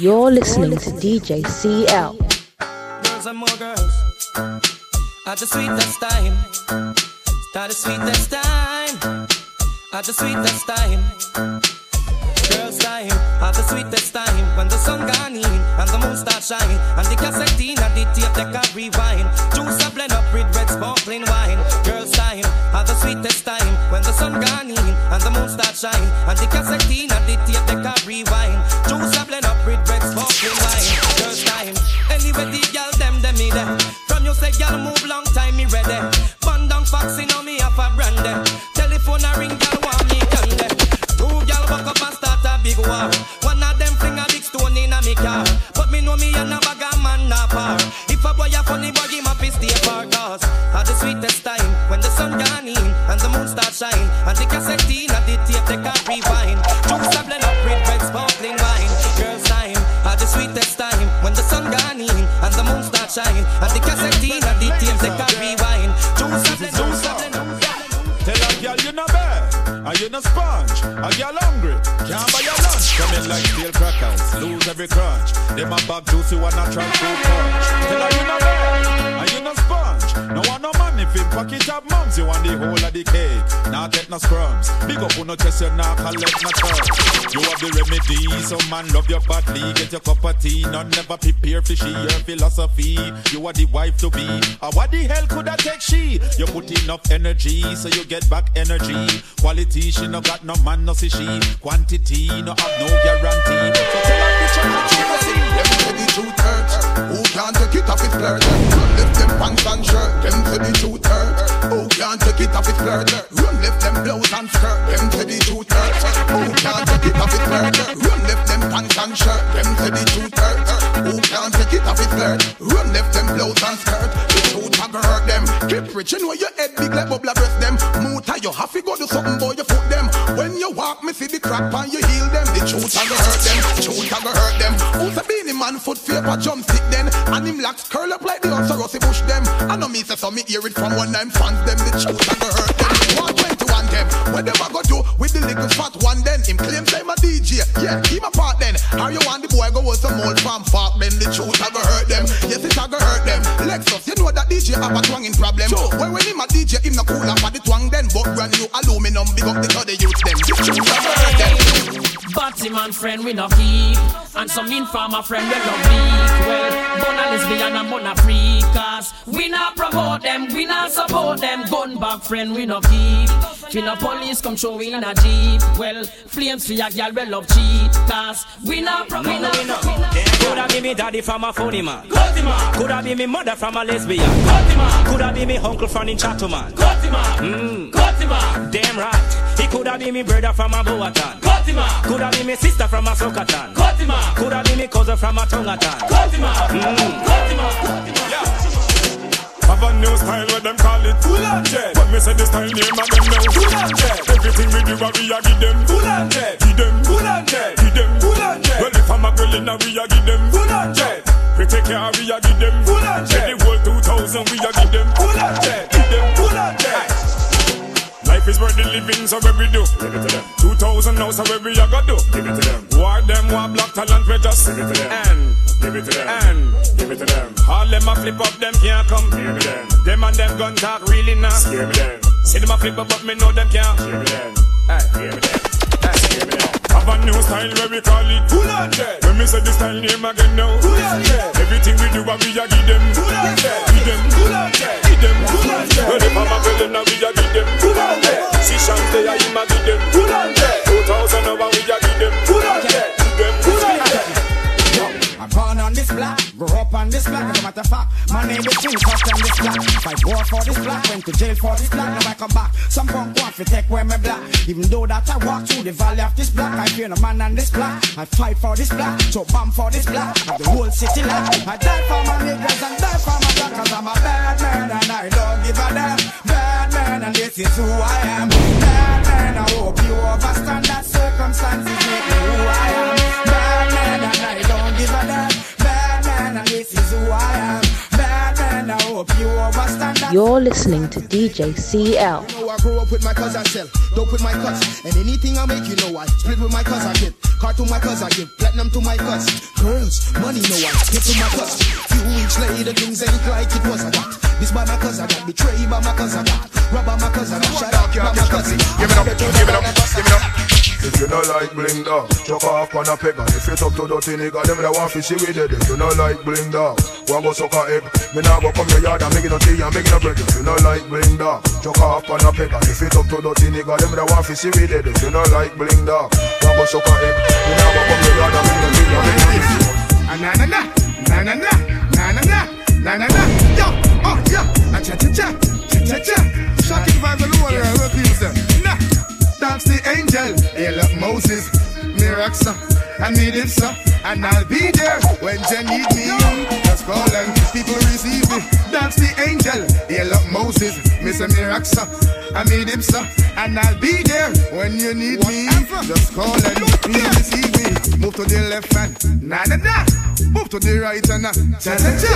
You're listening to DJ CL. Girls and more girls. At the sweetest time. Start the sweetest time. At the sweetest time. At the sweetest time. When the sun gone in and the moon start shine. And the cassette and the tape they can rewind. Juice a blend up with red sparkling wine. Girls time. At the sweetest time. When the sun gone in and the moon start shine. And the cassette and the tape they can rewind. Juice a blend up with red sparkling wine. Girls time. Anyway the girl them them me there. From you say girl move long time me ready. Band down foxy now me have a brandy. Telephone a ring girl want me candy. Two girl walk up and start big war. One of them fling a big stone in a me car. But me know me and a bag a man na par. If a boy a funny boy him a fi stay far cause at the sweetest time you no sponge. A girl hungry, can't buy your lunch. Come in like steel crackers, lose every crunch. Them a bag juicy one natural fruit punch. Tell her you no bad, and you no sponge. No want no money if him pocket up mums. You want the whole of the cake, not get no scrums. Big up on no chest, you not collect no crumbs. You have the remedy, some man love your badly. Get your cup of tea, none never prepare for she your philosophy. You are the wife to be. Or what the hell could I take she? You put enough energy, so you get back energy. Quality, she no got no man, no see she. Quantity, no have no guarantee. So tell her bitch, I'm not say the truth hurts. Can't take it off his flirt? Run left them pants and shirt. Them say the truth hurts. Who can't take it off his flirt? Run left them blouse and skirt. Them say the truth hurts. Who can't take it off his flirt? Run left them pants and shirt. Them say the truth hurts. Who can't take it off his flirt? Run left them blouse and skirt. The truth go hurt them. Keep you know your head big like bubble breast them. Moota, you have to go do something, boy, you foot them. When you walk, me see the crack on you heel them. The truth go hurt them. Truth go hurt them. Who's a Beenie Man foot paper jump stick then? And him locks curl up like the ox rusty bush them. I know me say so me hear it from one nine fans them. The truth a go hurt them. 121 them. What them a go do with the little fat one then? Him claim say my DJ. Yeah, he my part then. How you want the boy go with some old farm park then? The truth a go hurt them. Yes, it a go hurt them. Lexxus, you know that DJ have a twanging problem. So when when him a DJ, him no cool up for the twang then. But brand new aluminum, big up the other youth them. The truth a go hurt them. Batty man friend we no keep And some informer friend we no weak Well, bona lesbian and bona freakers We not promote them, we not support them Gun back friend we no keep Feel no police come show we in a jeep Well, flames for your girl we love cheat Cause we not promote, we not promote Coulda be me daddy from a funny man. Coulda be me mother from a lesbian. Coulda be me uncle from in Chatterman. Mm. Damn right. He coulda be me brother from a Boatan. Coulda be me sister from a Sokatan. Coulda be me cousin from a Tongatan. Hmm. Have a new style where them call it Full on jet. But me say the style name of them now Full on jet. Everything we do a we a give them Full on jet. Give them Full on jet. Give them Full on jet. Well if I'm a girl in a we a give them Full on jet. We take care we a give them Full on jet. The whole 2000 we a give them Full on jet. Give them Full on jet. Life is worth the living, so where we do. Give it to them. 2000 now, so where we a go do. Give it to them. War them, war black talent, we just. Give it to them. And. Give it to them. And. Give it to them. All them a flip up, them can't come. Give me them. Them and them gun talk really now. Scare me them. See them a flip up, but me know them can't. Scare me them. Hey. Scare me them. Hey. Scare me them. Have a new style where we call it. Full on jet When me say the style name again now Full on jet Everything we do, we a give them. Full on jet Give them Full on jet Give them. Full on jet When if I'm a girl, we a give them. Full on jet See Shante, I him a give them Full on jet 2000 over, we a give them. Full on jet Give them. Full on jet I'm born on this block, grew up on this block. A matter fact, my name is Jim Cost on this block. Fight war for this block, went to jail for this block. Now I come back. Some punk want to take away my block. Even though that I walk through the valley of this block, I fear no man on this block. I fight for this block, so bomb for this block. Of the whole city lock. I die for my niggas and die for my block. Cause I'm a bad man and I don't give a damn. Bad man and this is who I am. Bad man, I hope you understand that circumstances make me who I am. Bad and I don't give a damn. Bad man and this is who I am. Bad man, I hope you understand that. You're listening to DJ CL. know I grew up with my cousin cell, dope with my cuts, and anything I make, you know I split with my cousin kid. Car to my cuz I give platinum to my cuz. Girls, money no one give to my cuz. Few weeks later, things ain't like it was. I got this by my cuz I got betrayed by my cuz I got robbed by my cuz I got shut up by my cousin. Give it up, give it up, give it up. If you don't like bling dog, chuck off on a peg. If you talk to dirty nigga, them that want fishy with it. If you don't like bling dog, one go suck a egg. Me nah go come your yard and make it no tea and make it no bread. If you don't like bling dog, chuck off on a peg. If you talk to dirty nigga, them that want fishy with it. If you don't like bling dog, one go suck a egg. Me nah go come your yard and make it no tea and make it no bread. Ah, na na na, na na na, na na na, na na na, yo, oh yeah, a cha cha cha, cha cha cha, shocking vibe alone, yeah, what people nah. That's the angel. Hail up Moses, Miraxa, I need it, sir. And I'll be there when you need me. Just call and people receive me. That's the angel. Hail up Moses, Mr. Miraxa, I need him, sir. And I'll be there when you need me. Just call and people receive me. Move to the left hand, na na na. Move to the right hand, cha cha cha.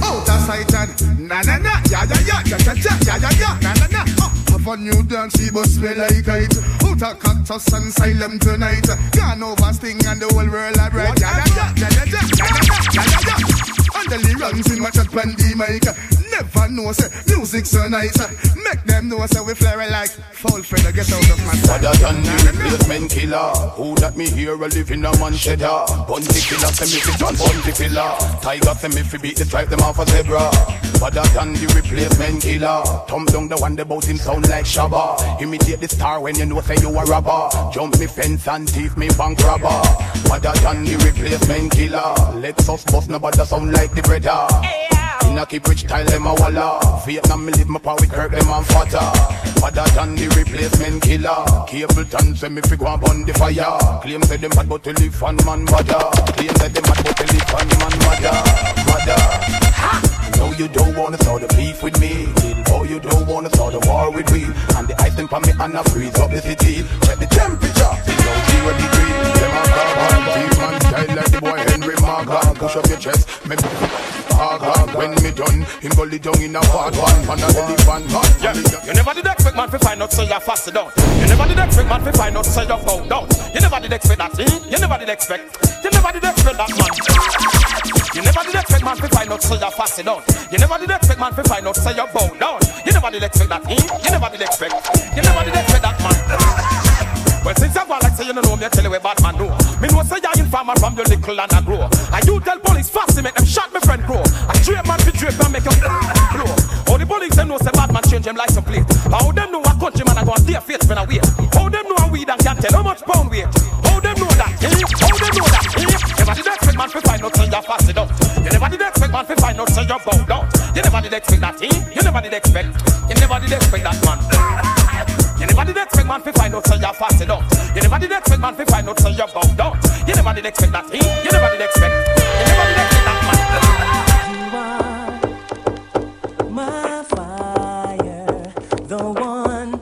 Out of sight and na na na. Ya ya ya, cha cha cha, ya ya ya, na na na. Oh love a new dance, she bust me like it. Out a cactus and silent tonight. Gone over sting and the whole world are bright. Yeah, yeah, yeah, yeah, yeah, yeah, yeah, yeah, yeah, yeah. And the lyrics in my chat pan the mic. Never know say music so nice. Uh, make them know say we flare like foul feather. Get out of my sight. Other than the replacement killer, who that me hear a live in a man cheddar. Uh, Bounty Killer, say me fi John Bounty Killer. Tiger say me fi beat the stripe them off a zebra. Other than the replacement killer, thumb down the one about him sound like Shabba. Imitate the star when you know say you a robber. Jump me fence and thief me bank robber. Other than the replacement killer, Lexxus bust nobody sound like the brother. In a keep style them a walla. Vietnam me live my power with Kirk them and fatter. Other than the replacement killer, Capleton say me fi go and burn the fire. Claim say them bad but to live on man mother. Claim say them bad but to live on man mother. Mother. No, you don't wanna start the beef with me. Boy, you don't wanna start a war with me. And the ice them for me and I freeze up the city. Check the temperature, below zero degree. Them a carbon, thief man style like the boy Henry Morgan. Push up your chest, me hard When me done, him go lay down in a part one. Man a elephant man. Yeah, you never did expect man to find out so you're fast down. You never did expect man to find out so you're bow down. You never did expect that, eh? You never did expect. You never did expect that man. You never did expect man to find out so you're fast down. You never did expect man to find out so you're bow down. You never did expect that, eh? You never did expect. You never did expect that man. Well, since I'm like say you don't know me, I tell you where bad know. Me know say you're informer from your little and I grow. And you tell police fast make them shot me friend grow. I straight man be drape and make you blow. All the police them know say bad man change them license plate. How them know a country man I go on their face when I wait. How them know a weed and can't tell how much pound weight. How them know that? Eh? How them know that? Eh? Never did expect man to find out say you're fast enough. You never did expect man to find out say you're bow down. You never did expect that, eh? You never did expect. You never did expect that man. You never did expect man to find out so you're fast enough. You never did expect man to find out so you're down. You never did expect that. You never did expect. You never did expect that man. my fire, the one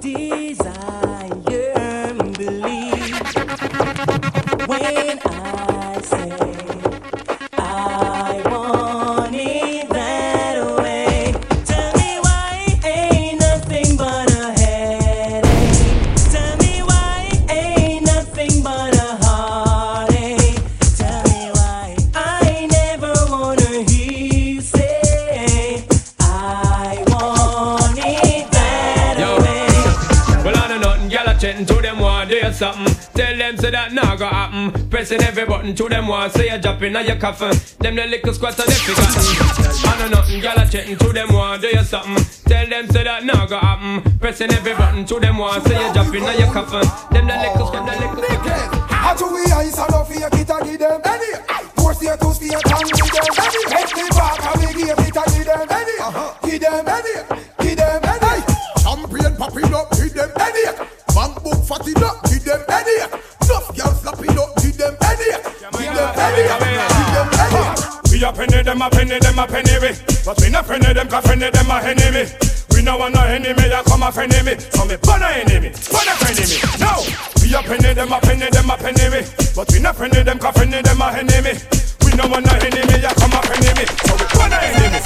desire, believe when I nothing, gyal a chatting to them want do you something. Tell them say that nah go happen. Pressing every button to them want say you're dropping on your coffin. Them the little squats and they forgotten. I know nothing, gyal a chatting to them want do you something. Tell them say that nah go happen. Pressing every button to them want say you're dropping on your coffin. Them the little squats, the little. How to we ice and off your kit and give them any Four state to state and give them any Make me back and me give it and give them any uh-huh. Give them any Give them any Champion popping up Give them any Fatting up Give them any. Tough girl slapping up Give them any. Give them any. Give them any. We a penny them a penny them a penny we But we not penny them cause penny them a enemy. We no want no enemy that come a me. So me burn a enemy, burn a me. No, we a penny them a penny them a penny we But we not penny them cause penny them a enemy. We no want no enemy that come a me. So we burn a enemy,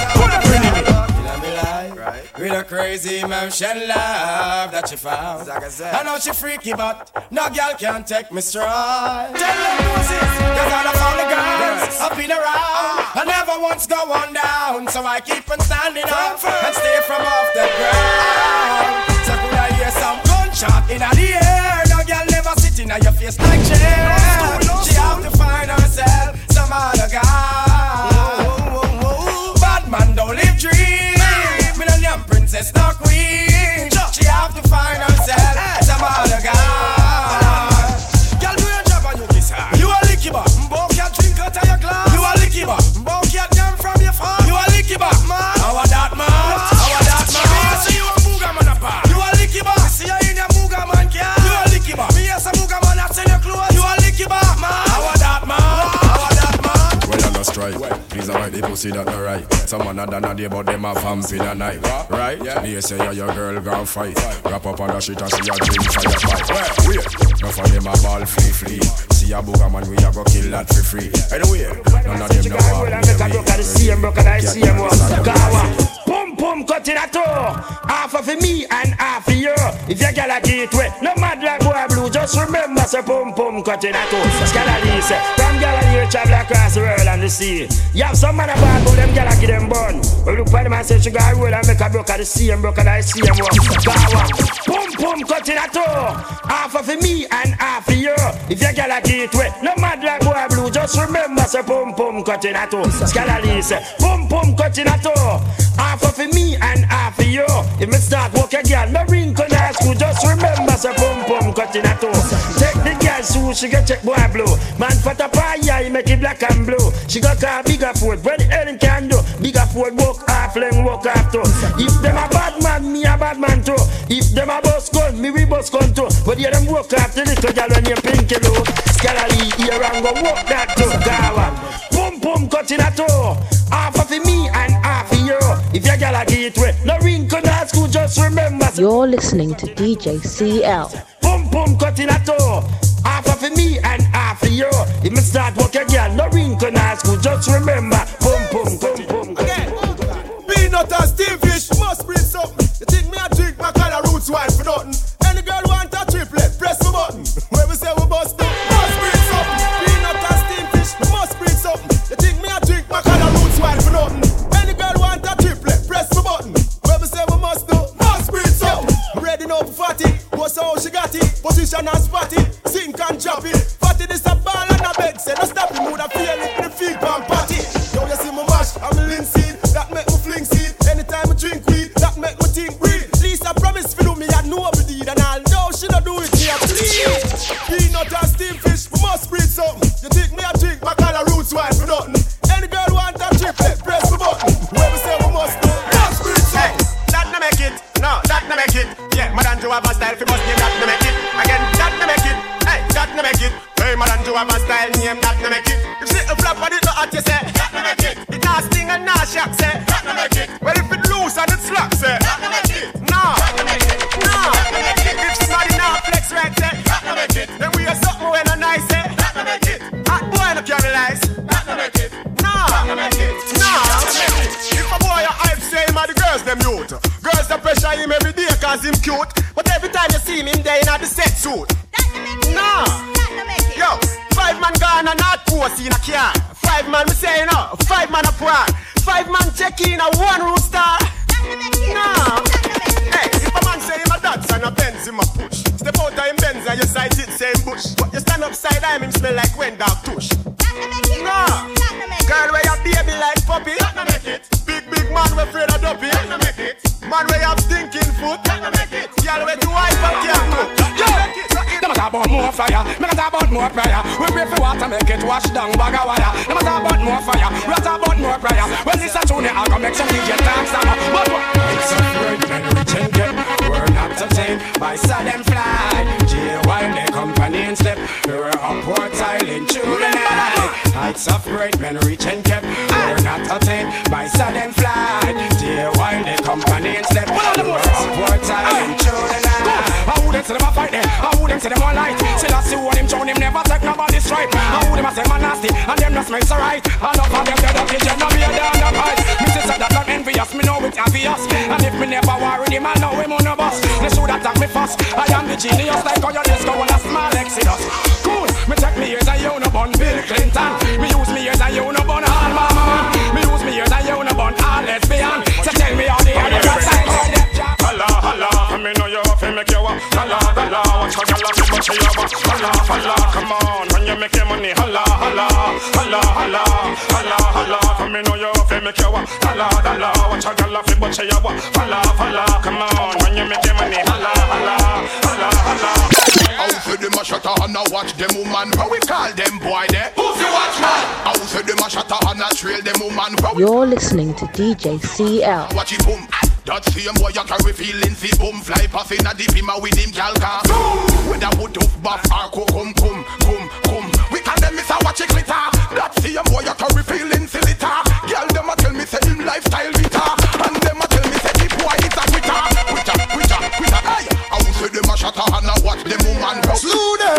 With a crazy motion love that she found. I know she freaky, but no girl can take me stride. Tell them Moses, cause all of all the girls I've been around. I never once go on down, so I keep on standing up and stay from off the ground. So could I hear some gunshot in the air? No girl never sit in your face like chair. She have to find herself some other guy. Princess, no queen. She have to find herself the pussy that no right. Someone other than day, but them a vamp in a night. Right? Yeah. Me say yeah, your girl gon' fight. Wrap up on the shit and see a drink fire fight. Wait, no for them a ball free free. See a booger man, we a go kill that for free. Anyway, none of them no want me. Broke at the same, broke at the same one. Gawa. Pum pum cut a toe. Half of me and half of you. If you get a gateway, no mad like boy blue. Just remember, say pum pum cut in a toe. Scalalies, from Galilee travel across the world and the sea. You have some man a bad, but them gyal a give them bun. Well, look for them and say got roll and make a broke at the same, broke at the same one. Gawa. Pum pum cut a toe. Half of me and half of you. If you get a gateway, no mad like boy blue. Just remember, say pum pum cut in a toe. Scalalies, pum pum cut in a toe. Half of me and half of you. If me start walk again, no ring can ask you. Just remember, say pum pum cut in a toe. Take the girl shoe, she get check boy blue. Man up her eye, he make it black and blue. She got car bigger foot, when Ellen can do. Bigger foot walk half length, walk too. If them a bad man, me a bad man too. If them a boss gun, me we boss gun too. But yeah, them walk the little girl when you pinky low. Scalary here and go walk that too. Pum pum cut in a toe. You got a gateway, no ask you. Just remember. You're listening to DJ CL. Pum pum cut in a toe. Half of me and half of you. If me start walk again, no ask you. Just remember. More prayer. We pray for water, make it wash down bag of wire. A talk about more fire, we a talk about more prayer. Well, this a tune, I go make some DJ talk some. But what? It's a great men rich and get. We're not obtained by sudden fly. While they company and step. We're upward silent through the night. Heights of great men reach and kept. We're not obtained by sudden flight. While they company and step. We're upward silent through the night. I wouldn't say them a fight eh? them. I wouldn't say them a light. Stripe. I would him a say man nasty and them not smells alright. Enough of them dead up, you no be a damn no fight. Me say that I'm envy serious, me know it obvious. And if me never worry him, I know him on a bus. They should attack me first. I am the genius, like how your disco on a small exodus. Cool, me take me ears and you no bun Bill Clinton. Me use me holla, watch how you laugh, but she a. Holla, holla, come on, when you make your money. Holla, holla, holla, holla, holla, holla. Me know you fi make you walk. Holla, holla, watch how you laugh, but she a walk. Holla, holla, come on, when you make your money. Holla, holla, holla, holla. How say them a shatter and a watch them woman How we call them boy there? Pussy watch man How say them a shatter and a trail them woman You're listening to DJ CL. watch it boom That same boy you carry feelings See boom fly pass in a dip him with him gal car Whether wood of buff or come come come come We call them miss a watch it glitter. That same boy you carry feelings See litter. Girl them a tell me say him lifestyle vita And them a tell me say the boy is a quitter. Quitter quitter quitter. Hey How say them a shatter and a watch them woman Slew them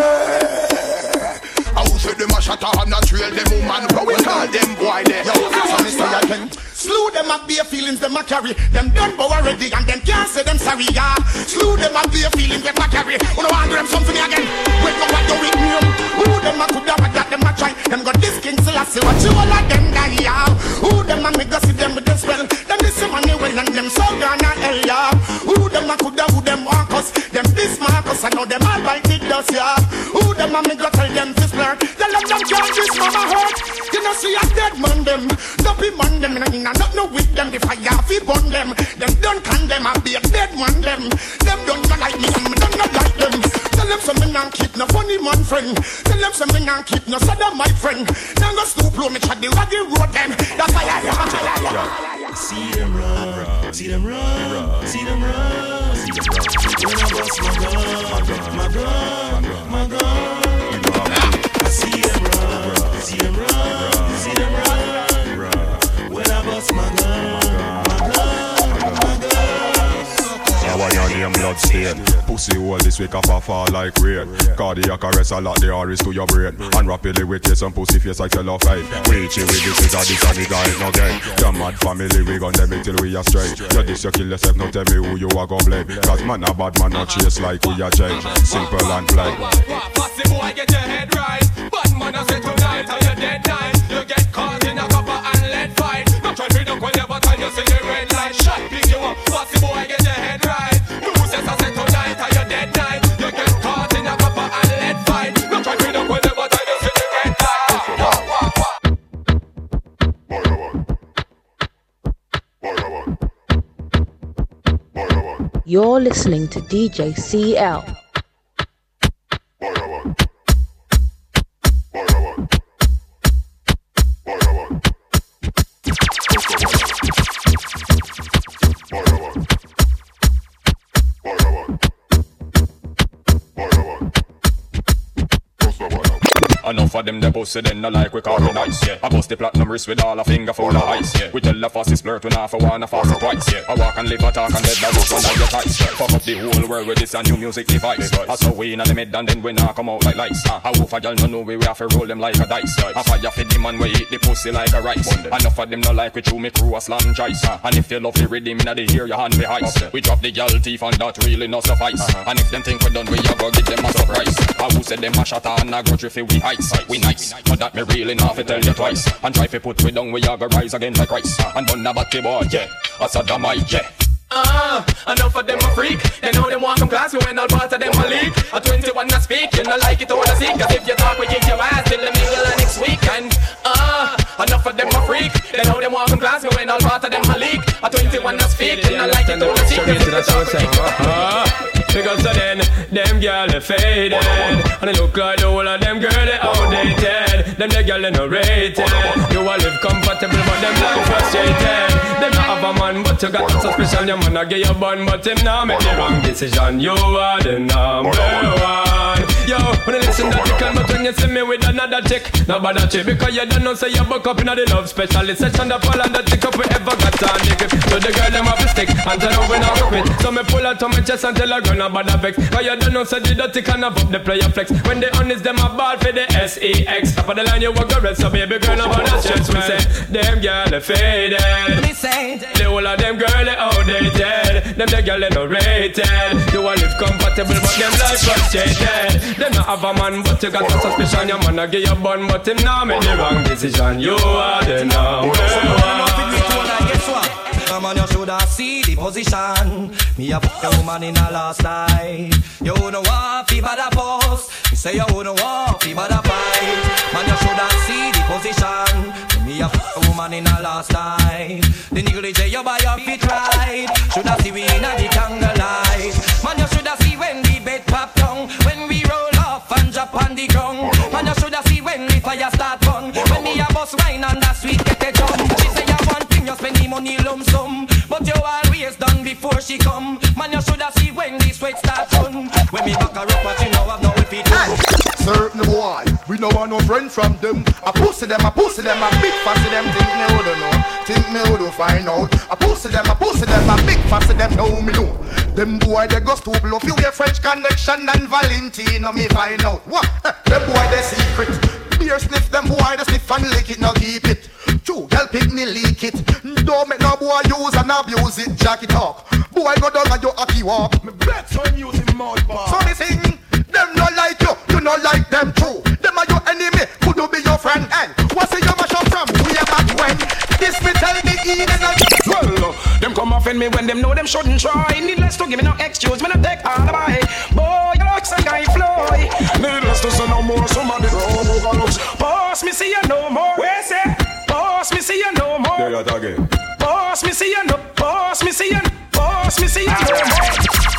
How say them a shatter and a trail them woman How we call them boy there. Yo, so me say again Slew them up bare feelings them a carry. Them done bow already and them can't say them sorry yeah. Slew them up bare feelings them a carry. Who no want them something again? Wait no what you with me. Who them a coulda what that them a try? Them got this king Selassie watch you all of them die yeah. Who them a me go see them with them spell? Them this money well and them so gone a hell yeah. Who them a coulda who them want us? Them this Marcus I know them all bite it dust yeah. Who them a me go tell them this blur Tell them them can't this mama hurt You know see a dead man them. Dopey man them in a not no with them. The fire fi burn them Them don't them. A be a dead man them. Them don't not like me me don't not like them. Tell them some me not keep no funny man friend. Tell them some me not keep no sada my friend. Now go stoop low me chat the raggy road them. That's why I See them run, see them run, see them run. When I bust my gun, my gun, my gun. See them run, see them run. When I bust my gun, my gun, my gun. Yeah, why your name blood stain Pussy hole this week off a fall like rain Cardiac arrest a lot the iris to your brain And rapidly with you some pussy face like cellophane Reach it with this is a this and it ain't no game Your mad family we gon' them till we are straight You this you kill yourself now tell me who you are gon' blame Cause man a bad man not chase like we are change Simple and plain Pussy boy, get your head right. Bad man, I say You're listening to DJ CL. Of them the pussy then no like we call it nice yeah. I bust the platinum wrist with all a finger full of ice yeah. We tell the fastest flirt when half a one a fast twice yeah. I walk and live a talk and dead the roof under your tights. Fuck up the whole world with this a new music device I saw we in the mid and then we now come out like lights uh. I hope a girl no know we we have to roll them like a dice I fire for the man we eat the pussy like a rice Enough of them no like we chew me crew a slam choice uh. And if you love the rhythm inna the ear your hand be heist We drop the girl teeth and that really no suffice And if them think we done we a go give them a surprise I who said them a shatter and a grudge if we heights We nice but that me really not fi tell you twice And try fi put we down we a go rise again like Christ And done a batty yeah a sodomite yeah Ah, enough of them a freak. They know them want come class, we when all part of them a leak. A 21 a speak, you know like it or a seek. Cause if you talk, we kick your ass till the middle of next week. And ah, enough of them a freak. They know them want come class, we when all part of them a leak. A 21 a speak, you know like it or a seek. Cause if you talk, we kick your ass. Because of then, them girl they faded. And they look like the whole of them girl they outdated. Them the girl they no rated. You all live comfortable but them life frustrated. Them not have a man but you got so special. Your man a give you bun but him now make the wrong decision. You are the number one. Yo, when I listen that you can but when you see me with another chick Now bother chick because you don't know say you buck up in the love specialist Section the fall and the tick up we ever got on the grip So the girl them have to stick and tell her we not quit So me pull out on my chest and tell her girl no bother vex Cause you don't know say the dirty can have up the player flex When they honest them a ball for the S-E-X Top of the line, you walk the rest, so baby girl, I'm gonna stress me. Say, them girl, they faded. Me say, the whole of them girl, they outdated. Them the girl, they no rated. You want live comfortable, but them life frustrated. Them not have a man, but you got a suspicion. Your man, I give you bun, but him now make the wrong decision. You are the now. guess shoulda see the position. Me a fuck a woman in a last night. You know what? Fi bad a post. Me say you know what? Fi bad a fight. Man, you shoulda see the position. Me a fuck a woman in a last night. The say you buy your feet right. Shoulda see we in a the candlelight. Man, you shoulda see when the bed pop down. When we roll off and drop on the ground. Man, you shoulda see when the fire start burn. When me a bust wine and that sweet get a drum. She say you want thing, you spend the money lump sum. But you always done before she come. Man, you shoulda see when the sweat start run. When me back her up, but you know I've no if it Certain boy, we no want no friend from them. I pussy them, I pussy them, I big fussy them. Think me woulda know, think me woulda find out. I pussy them, I pussy them, I big fussy them. Know me know. Them boy they go stupid, love you get French connection and Valentino me find out. What? Eh, them boy they secret. Beer sniff them boy they sniff and lick it, now keep it. True, girl pick me leak it. Don't make no boy use and abuse it. Jack it up. Boy go down and you hockey walk. Me bet on using mud bar. So me sing. Them not like you, you not like them true. Them are your enemy, could you be your friend? And what's it you mash up from? We are back when. This me tell me Eden and Well, them come offend me when them know them shouldn't try. Needless to give me no excuse, me no take alibi. Boy, you look some guy fly. Needless to say no more, somebody go overlooks. Boss, me see you no more. Where's say? Boss, me see you no more. There you go again. Boss, me see you. Boss, me see you. Boss, me see you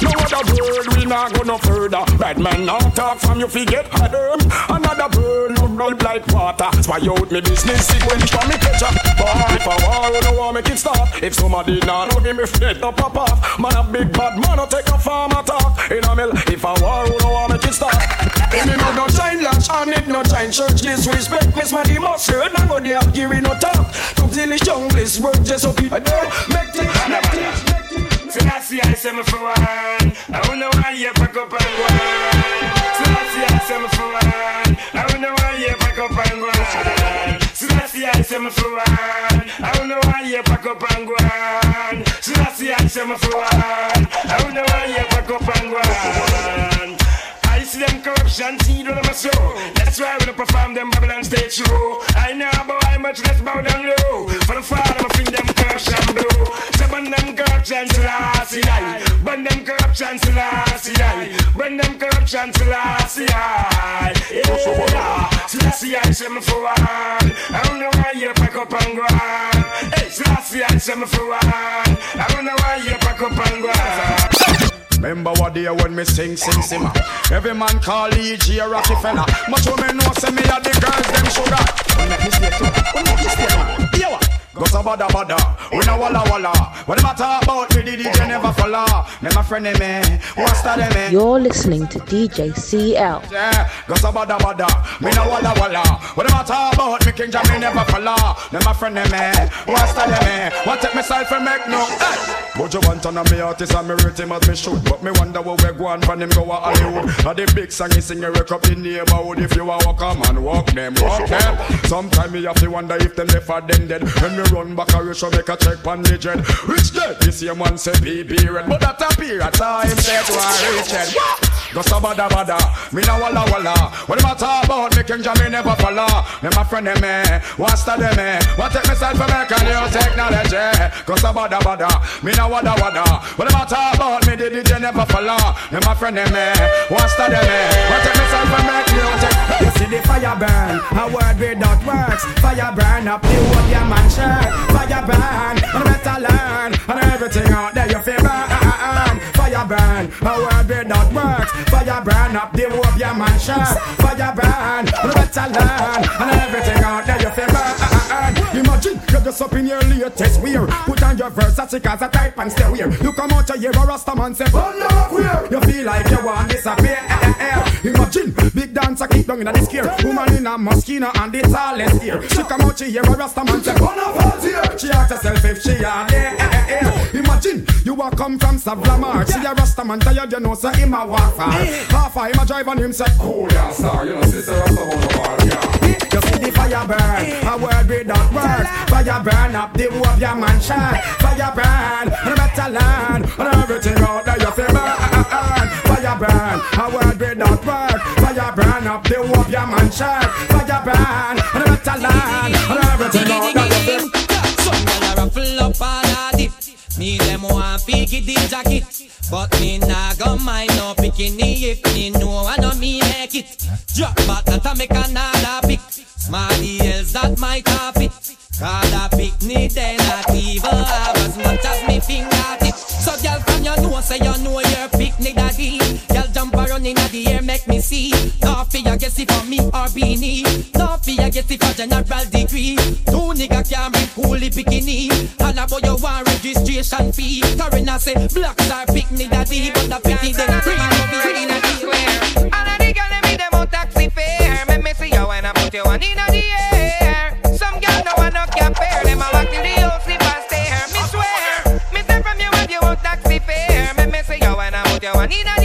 no. Other word, we not go no further. Bad man now talk from you forget Adam. Another bird, run like water. Spy out me business, when you me catch up. But if I war, you don't want make it stop. If somebody not no give me fit, no pop off. Man a big bad man, no take a farm attack. In a mill, if I war, you don't want make it stop. In me no giant latch, on it no giant church. Disrespect, miss my must heard. Now go there, give me no talk. Come till the jungle, this work just people know. Make things, make that's the I say me for one. I don't know why you pack up and go on. So that's the I say me for one. Say me for. I don't know why you pack up and go on. So that's the say me for. I don't know why you pack up and go on. I see them corruption seed on my soul. That's why when I perform them Babylon stay true. I know about how much less bow down low. For the father, I feel them corruption. So burn them corruption to last year. Burn them corruption to last year. Burn them corruption to last year. Yeah. So I say me for one. I don't know why you pack up and go on. Hey, so that's I say me for one. I don't know why you pack up and go on. Remember what day when me sing, sing, simmer. Every man call E.G. a Rockefeller. Much of me know say me a the girls them sugar. Don't make me stay too. Don't make me stay too. Here what? Go so bada bada, oh, we no walla walla. When them a talk about me, the DJ never follow. Me my friend me, eh. what's that me? Eh? You're listening to DJ CL. Yeah, go so bada bada, me no walla walla. When them a talk about me, King Jam me never follow. Me my friend eh. me, what's that me? What take myself and make no? But you want to know me artist and me rate him as me should But me wonder where we go on from him go a Hollywood And the big song he sing you wake up the neighborhood If you a walk a man, walk them, walk them Sometimes me have to wonder if them left for them dead When me run back a rush make a check on the jet. Which dead? This same one say PP red. But that a period time to a rich head. Go so bada bada, me no walla walla. When them a talk about? Me King Jam me never follow Me my friend them eh, what's that them eh. What take myself for make a new technology? Go so bada bada, me no wada wada. When them a talk about? Me the DJ never follow Me my friend them eh, what's that them eh. What take myself for make new You see the fire burn, a word without works. Fire burn up the whole your man. Fire burn, and better learn, and everything out there you feel burn. Fire burn, a word without works. Fire burn up the whole your man. Fire burn, and better learn, and everything out there you feel burn. Imagine you're just up in your latest wear. Put on your Versace cause a type and stay weird. You come out here a Rasta man say, oh, "Burn up queer." You feel like you want disappear. Down in the scare. Woman in a mosquito and the tallest ear. She come out here a Rasta man say, "Burn up out. She ask herself if she are there. Eh, eh, eh. Imagine you a come from Savlamar. See a Rasta man tired, you know, so him a walk far. Half a him a drive on him say, "Oh yeah, sir, you know, sister man a bar, yeah." You see the fire burn, a word without word. Fire burn up the whole of your mansion. Fire burn, and better land, and everything out there you feel burn. Fire burn, a word without word. Up the whole of. Fire burn, and better land, and everything out there you feel. Some gyal a ruffle up all a dip. Me them want get the jacket, but me nah go mind no bikini if me know I know me make it. Drop back that I make another pick. Smarty else that my topic. Cause a picnic they not even have as much as me fingertip. So gyal from you know say you know guess it for me or beanie. Fear guess it for general degree. Two nigga can bring coolie bikini. And about your one registration fee. Karina say blacks are picnic daddy, but the picnic then green over here in the square. All of the girl them me them on taxi fare. Make me see you when I put you one in the air. Some girl no one no can pair. Them a walk till the whole slip and stare. Me swear, me say from you if you want taxi fare. Make me see you when I put you one in the air.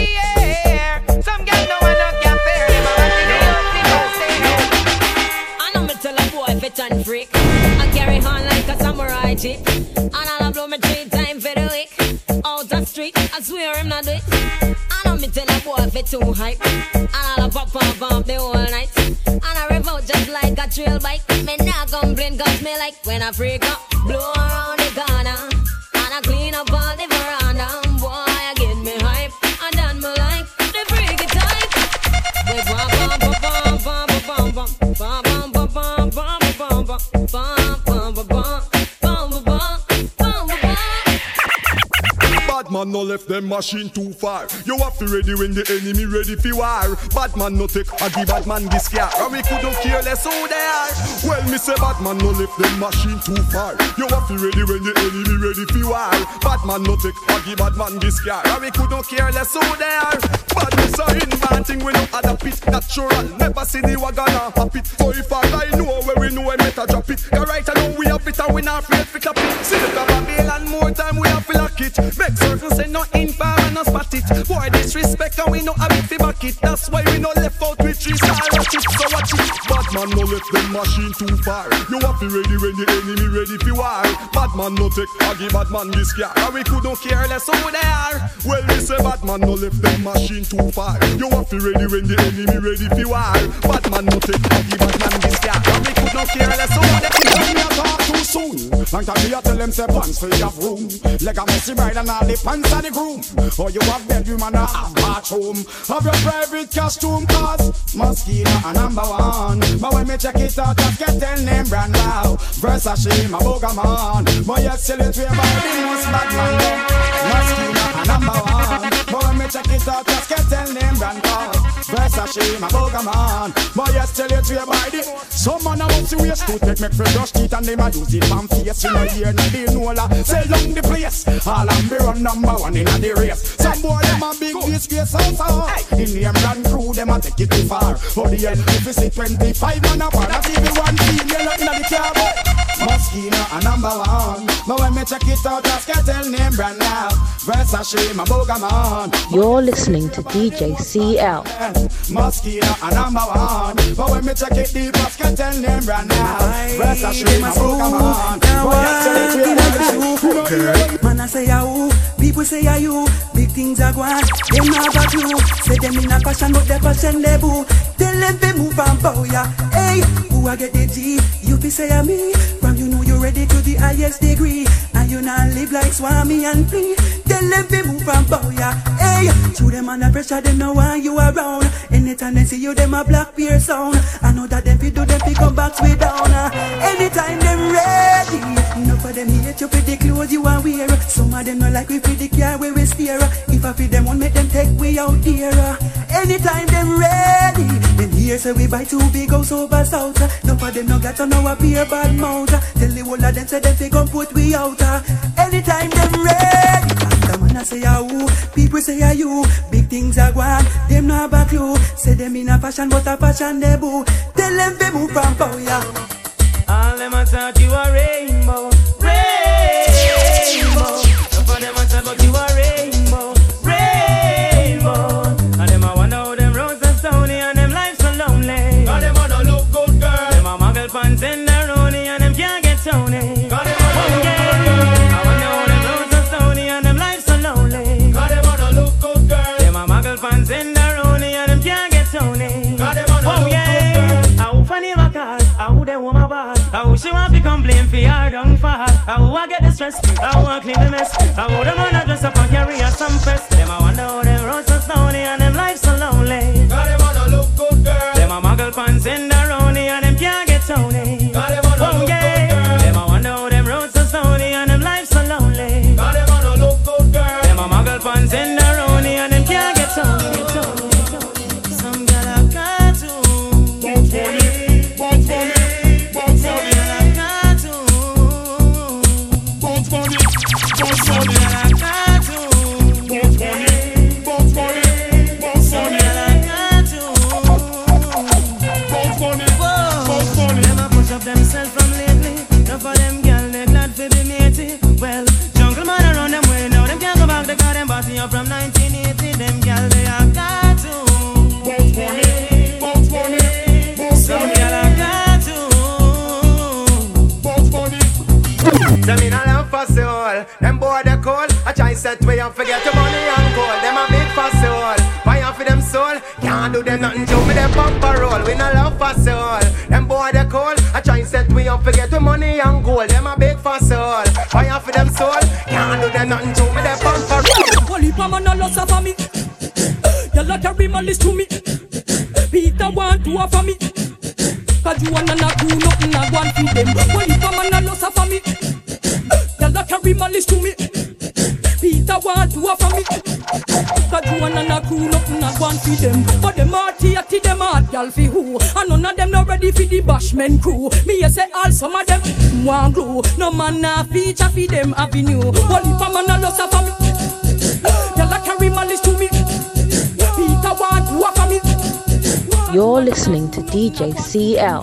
Samurai. And I'll blow me three times for the week. Out the street, I swear I'm not do it. I know me tell a boy fit too hype. And I'll pop pop pop the whole night. And I rev out just like a trail bike. Me not complain cause me like when I freak up. Blow around man no left them machine too far. You have to ready when the enemy ready for war. Bad man no take a give bad man this car. And we couldn't care less who they are. Well, me say bad man no left them machine too far. You have to ready when the enemy ready for war. Bad man no take a give bad man this car. And we couldn't care less who they are. Badness are inventing we no adapt it. Natural, never see the wagon and hop it. So if I guy know where we know, we better drop it. Cause right now we have it and we not afraid to clap it. See the Babylon more time we have to lock it. Make certain say no info and no spot it. Boy disrespect and we no have it fi back it. That's why we no left out with three star watch it. So watch it. Bad man no left them machine too far. You have to ready when the enemy ready fi war. Bad man no take give bad man this car. And we couldn't care less who they are. Well we say bad man no left them machine too far. You have to ready when the enemy ready fi war. Bad man no take give bad man this car. And we couldn't care less who they When you talk too soon, long time me a tell them say pants for have room. Like a messy bride and all the pants of the groom. Or you have bedroom and a half bathroom. Have your private costume cause Moschino a number one. But when me check it out, just get tell name brand now. Versace, my Bogaman. My excellent way by the most bad man. Moschino a number one. Me check it out, just get tell name brand cause Versace, my Bogaman. My excellent way by the some man a want to waste to take me for brush teeth and them a use it from face. You know here, no they know la. Sell down the place. All I'm be run number one in a the race. Some boy them a big disgrace also. In the Emran crew them a take it too far. For the end, if you see 25 man a part, that's even one female up in the cab. Moschino a number one. But when me check it out, just get tell name brand now. Versace, my Bogaman. You're listening to DJ CL. Moschino a number one. But when me check it deep, just get tell name brand now. Versace, my Bogaman. Man, I say ya people say ya you. Big things are going, them not got you. Say them in a passion, but their passion they boo. Tell them they move and bow ya. Hey, who I get the G? You be say ya me. Ready to the highest degree, and you not live like Swami and free. Tell they move and bow ya. Hey, through them under pressure, them know why you around. Anytime they see you, them a black beer sound. I know that them fi do them fi come back way down. uh. Anytime them ready, enough of them hate you for the clothes you are wear. Some of them not like we for the car where we steer. If I feed them one, make them take we out there. uh. Anytime them ready, them here say we buy two big house over south. Enough of them no got on our beer bad mouth. Tell the whole of them say them fi come put we out. uh. Anytime them ready. The man I say ah who, people say ah you. Big things are gone, them no have a clue. Say them in a fashion, but a fashion they boo. Tell them they move from power. Yeah. All them a talk you a rainbow, rainbow. Enough of them a talk about you a get home about. I wish she want to complain for her down far. I want get the stress, I want clean the mess. I want them on a dress up and carry her some fest. Them I wonder how them roads so stony and them lives so lonely. List to me. Peter want to offer me. Cause you wanna not do nothing, I want to them. Holy man a loss for me. Like carry my list to me. Peter want to offer me. Cause you wanna not do nothing, I want to them. But them hearty, hearty, them hard, y'all fi who. And none of them not ready for the bashman crew. Me a say all some of them want glue. No man na feature fi them avenue. Holy man a loss listening to DJ CL.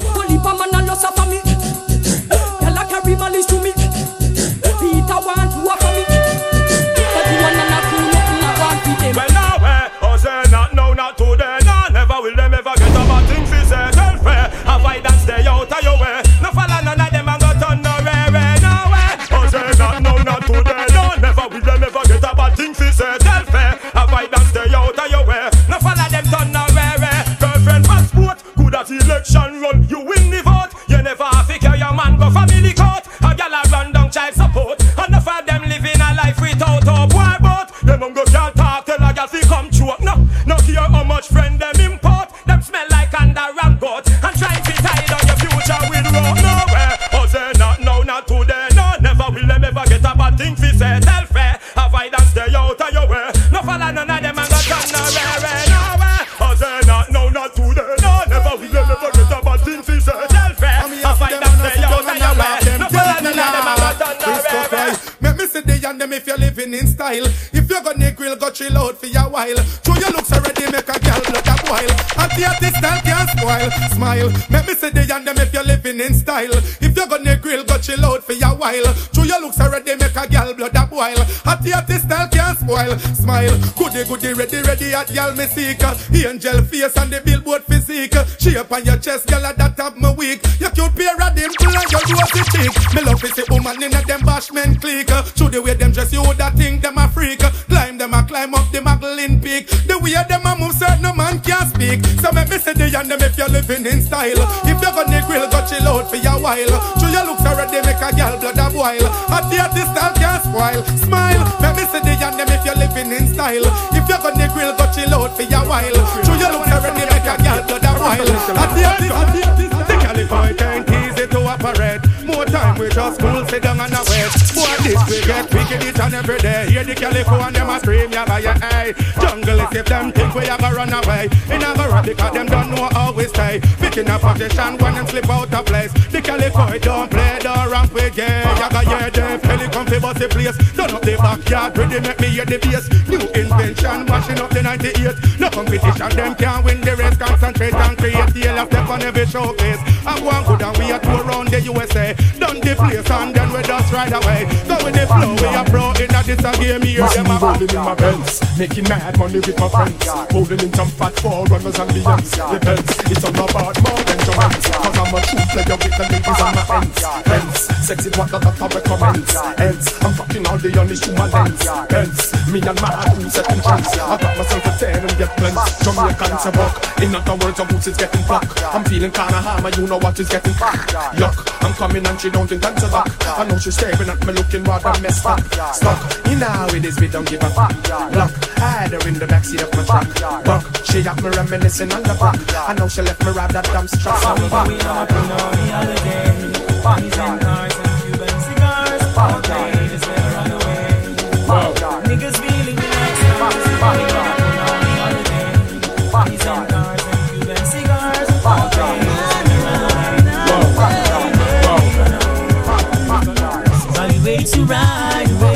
Smile. Me see the and them if you're living in style. If you're gonna grill, go chill out for a while. Show your looks already, make a girl blood a boil. The artist style can't spoil. Smile. Goody goody ready ready at y'all me seek. Angel face and the billboard physique. Shape on your chest, girl, that have me weak. Your cute pair of dimple and your rosy cheek. Me love to see woman in a them bashment clique. Show the way them dress, you woulda think them a freak. Climb them a climb up the Magdalene peak. The way them a move, certain no man can't speak. So make me say the and them if you're living in style. If you're gonna grill, go chill out for a while. Show your looks already make a girl blood a boil. At the style can't spoil. Smile. Make me say the and them if you're living in style. If you're gonna grill, go chill out for a while. Show your looks already make a girl blood a boil. At the the artist, the California ain't easy to operate. More time we just cool, sit down and wait. Boy, this we get wicked each and every day. Hear the California them a scream, yeah, by your eye. Jungle is if them think we have a run away. In a run because them don't know how we stay. Picking up position when them slip out of place. The California don't play, don't ramp with yeah. Yaga yeah, them Philly come fi bust the place. Done up the backyard, ready make me hear the bass. New invention, mashing up the 98. No competition, them can't win the race. Concentrate and create the step on every showcase. I go and good and we are tour around the USA. Done the place and then we just ride away. Go with the flow, we are pro in a this a game here. Them a rolling in my Benz, making mad money with my friends. Rolling in some fat four runners and BMs. The Benz, it's all about more than Joanne's. Cause I'm a true player with the ladies on my ends. Benz, sexy what that I recommend. Ends, I'm fucking all the only shoe my lens. Benz, me and my crew setting trends. I got myself a ten and get blends. Jamaicans a buck. In other words, is getting black. I'm feeling kinda hammer, you know what is getting fucked. Yuck, I'm coming and she don't intend to back. I know she's staring at me looking rather messed up. Stuck, you know how it is, we don't give a fuck. Look, I had her in the backseat of my truck. Buck, she got me reminiscing on the back. I know she left me ride that dumb strap. So we going up on all the holiday. Parties and cars and Cuban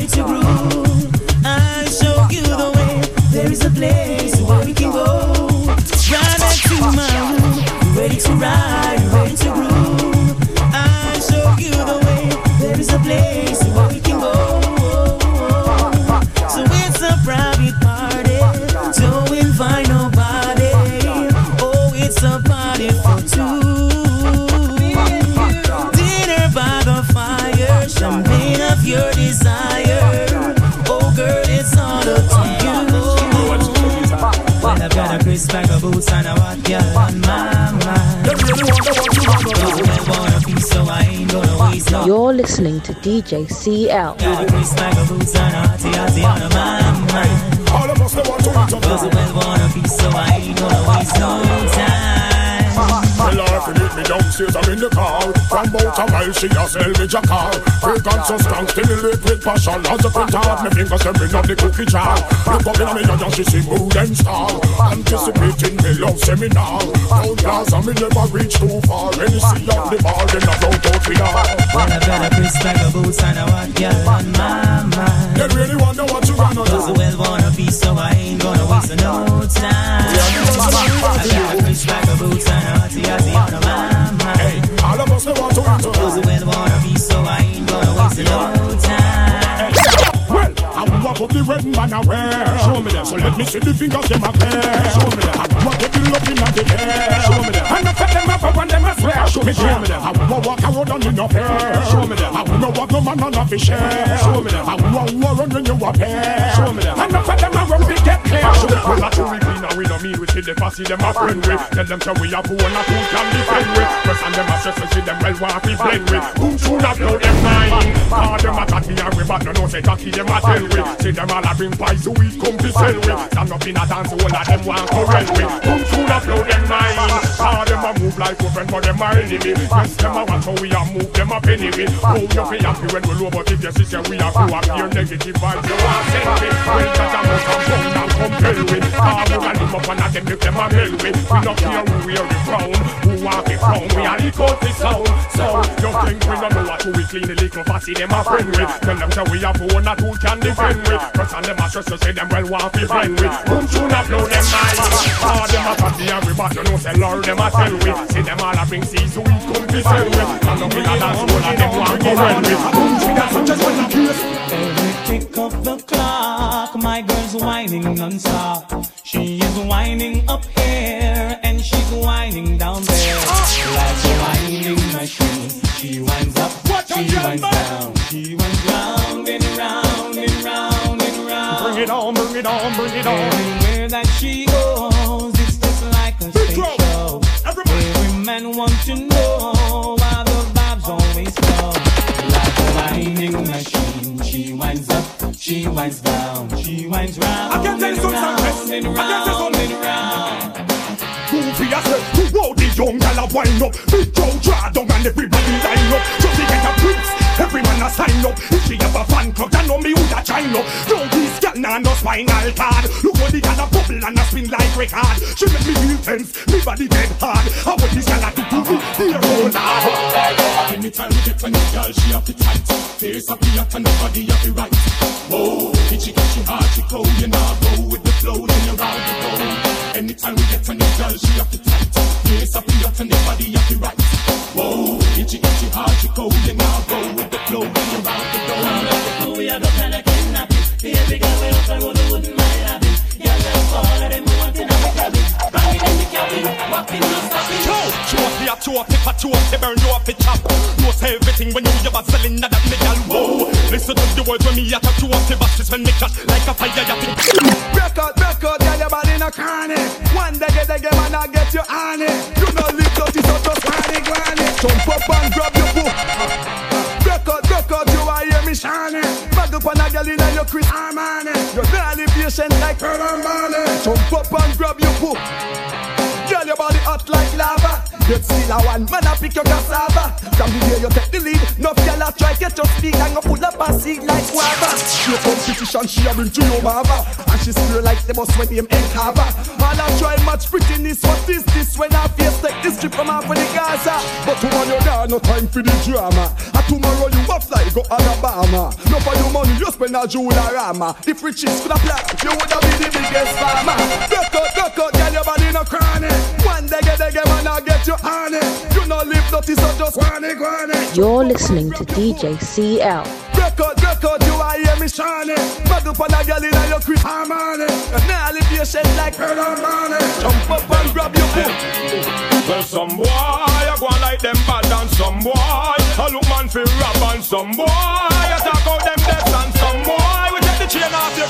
Ready to groove? I show you the way. There is a place where we can go. Right back to my room. Ready to ride? Well, I've got a crisp bag of boots and a hot girl on my mind. Doesn't wanna be so I ain't gonna waste no You're listening to DJ CL. Got a crisp bag of boots and a hottie hottie on my mind. All of us they want to eat up. Doesn't well wanna be so I ain't gonna waste no time. Uh-huh. Her me downstairs, I'm in the car. From about a mile, she a sell me jackal. Fragrance so strong, stimulate with passion. As a print out, me fingers them bring up the cookie jar. Look up in me and she see mood and style. Anticipating me love seminar. Glass and me never reach too far. Any see on the bar, then I don't out we are. Well, I've got a crisp bag of boots and a hot girl on my mind. They really wonder what you gonna do. Doesn't well wanna be so I ain't gonna waste no time. I got a crisp bag of boots and a hottie hottie on my mind. All of us want to eat up. Doesn't well wanna be so I ain't gonna waste no ah, time. Well, I walk up the red man I wear. Show me them. So let me see the fingers them up there. Show me them. I walk up the love in the air. Show me them. Show me them. I walk walk around on in up here. Show me them. I know what no man on a share. Show me them. I walk walk run when you up here. Show me them. And I set them around big get clear. Show me them. Who we be now. We don't mean we see the fussy them a friend with. Tell them say we are poor and a fool can defend with. Press and them a stress and see them well want to blend with. Boom soon up blow them nine. All them a cocky and we but no no say cocky them a tell with. See them all a bring pies so we come to sell with. Stand up in a dance all of them want to correct with. Boom soon up blow them nine. All them a move like open for them a enemy. Yes them a watch how we a move them a penny with. Oh you feel happy when we low but if you see say we a go up here negative vibes you want send me. Well that a must come down and compel with. All we can live up and a them if them a hell with. We not care who wear the crown. Who want the crown we a lick out the sound. So you think we don't know what to we clean the little fussy them a friend with. Tell them say we a phone a tool can defend with. Press on them a stress to say them well want to friend with. Boom tune a blow them nice. All them a party and we but you know say Lord them a tell with. See them all a bring seeds so we come to sell with. And up in a dance of them want to run with. Boom tune a such as when the case. Every tick of the clock, my girl's whining non-stop. She is whining up here and she's whining down there. Like a whining machine. She winds up, she winds down, she winds round and round and round and round. Bring it on, bring it on, bring it on. Everywhere that she goes, man wants to know why the vibes always flow. Like a whining machine, she winds up, she winds down, she winds round. I can tell you and something, round and I can you round and round. Goofy yourself, who wrote the young gal a wind up? Big Joe down and everybody line up. Just to get a prince, every man a sign up. If she have a fan club, then know me who da chine up. Don't be scared, nah, no spinal card Look how the gal a bubble and a spin like record. She make me feel tense, me body dead hard. How what this gal a do to me, dear old lord Anytime we get a new girl, she have the tight. Face up the and nobody have the right. Whoa, itchy itchy hard, she go, you know, go with the flow, then you're out the go. Anytime we get a new girl, she up the tight. Face up the and nobody have the right. Whoa, itchy itchy hard, she go, you know, go with the flow, then you're out the go. We are the. Baby girl, we the road, we wouldn't mind having. Girl, let's fall, let them want in our cabin. Bang it in the cabin, Show up the two up, if a two up, burn no up, it everything when you have a selling that me gal. Whoa, listen to the words when me a two up, the bashes when me crash like a fire. You think break out, girl, your body no cranny. One day get the game I get you on it. You know live dirty, so just granny, granny. Jump up and grab your book. Break out, you are hear me shining. Bag up on a girl in your Chris Armani. You're barely patient like Pearl Jump up and grab your hot like lava. You still a one man, I pick your cassava. From the day you take the lead, no girl a try get your speak and go pull up a seat like guava. Your competition, she a bring to your mama, and she swear like the boss when him ain't cover. All I try match prettiness, what is this when I face take this trip from out for the Gaza? But tomorrow you got no time for the drama. And tomorrow you a fly go Alabama. No for your money, you spend a Jularama. If riches could apply, you woulda be the biggest farmer. Duck out, duck out, girl, your body no cranny. One day get the game I get you on it. You no live dirty, so just granny, granny. You're listening to DJ CL. Break out, break out, you are hear me shining. Bad up on a girl in your Chris Armani. And now live patient like Pearl Armani. Jump up and grab your book. Well, some boy, I go on like them bad and some boy, I look man fi rap and some boy, I talk out them deaths and some chain off your.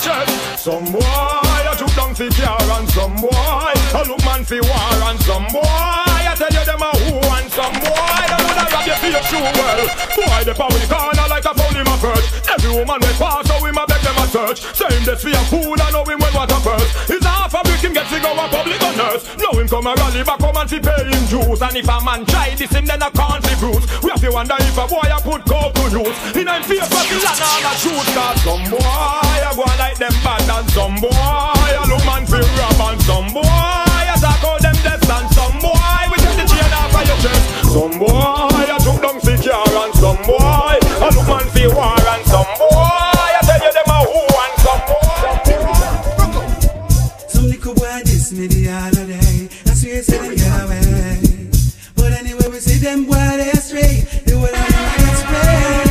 Some boy, I took down fi car and some boy, I look man fi war and some boy, Tell you them a who and some boy, they woulda rob you for your shoe well. Boy, they power the corner like a fool in my perch. Every woman we pass, so we ma beg them a search. Same this for your food, I know him when what a purse. It's half a brick him get to go a public on nurse. Know him come a rally back home and fi pay him dues. And if a man try this him, then a can't be bruise. We have to wonder if a boy a put coke to use. In him face, but the land all a shoot. Cause some boy a go like them bad and some boy a look man fi rap and some boy a talk out them deaths and some boy your chest. Some boy a took down car and some boy a look man fi war and some boy I tell you them a who and some boy. Some little boy diss me the other day. I swear say them get away. But anyway, we see them boy they astray. They will have them spray.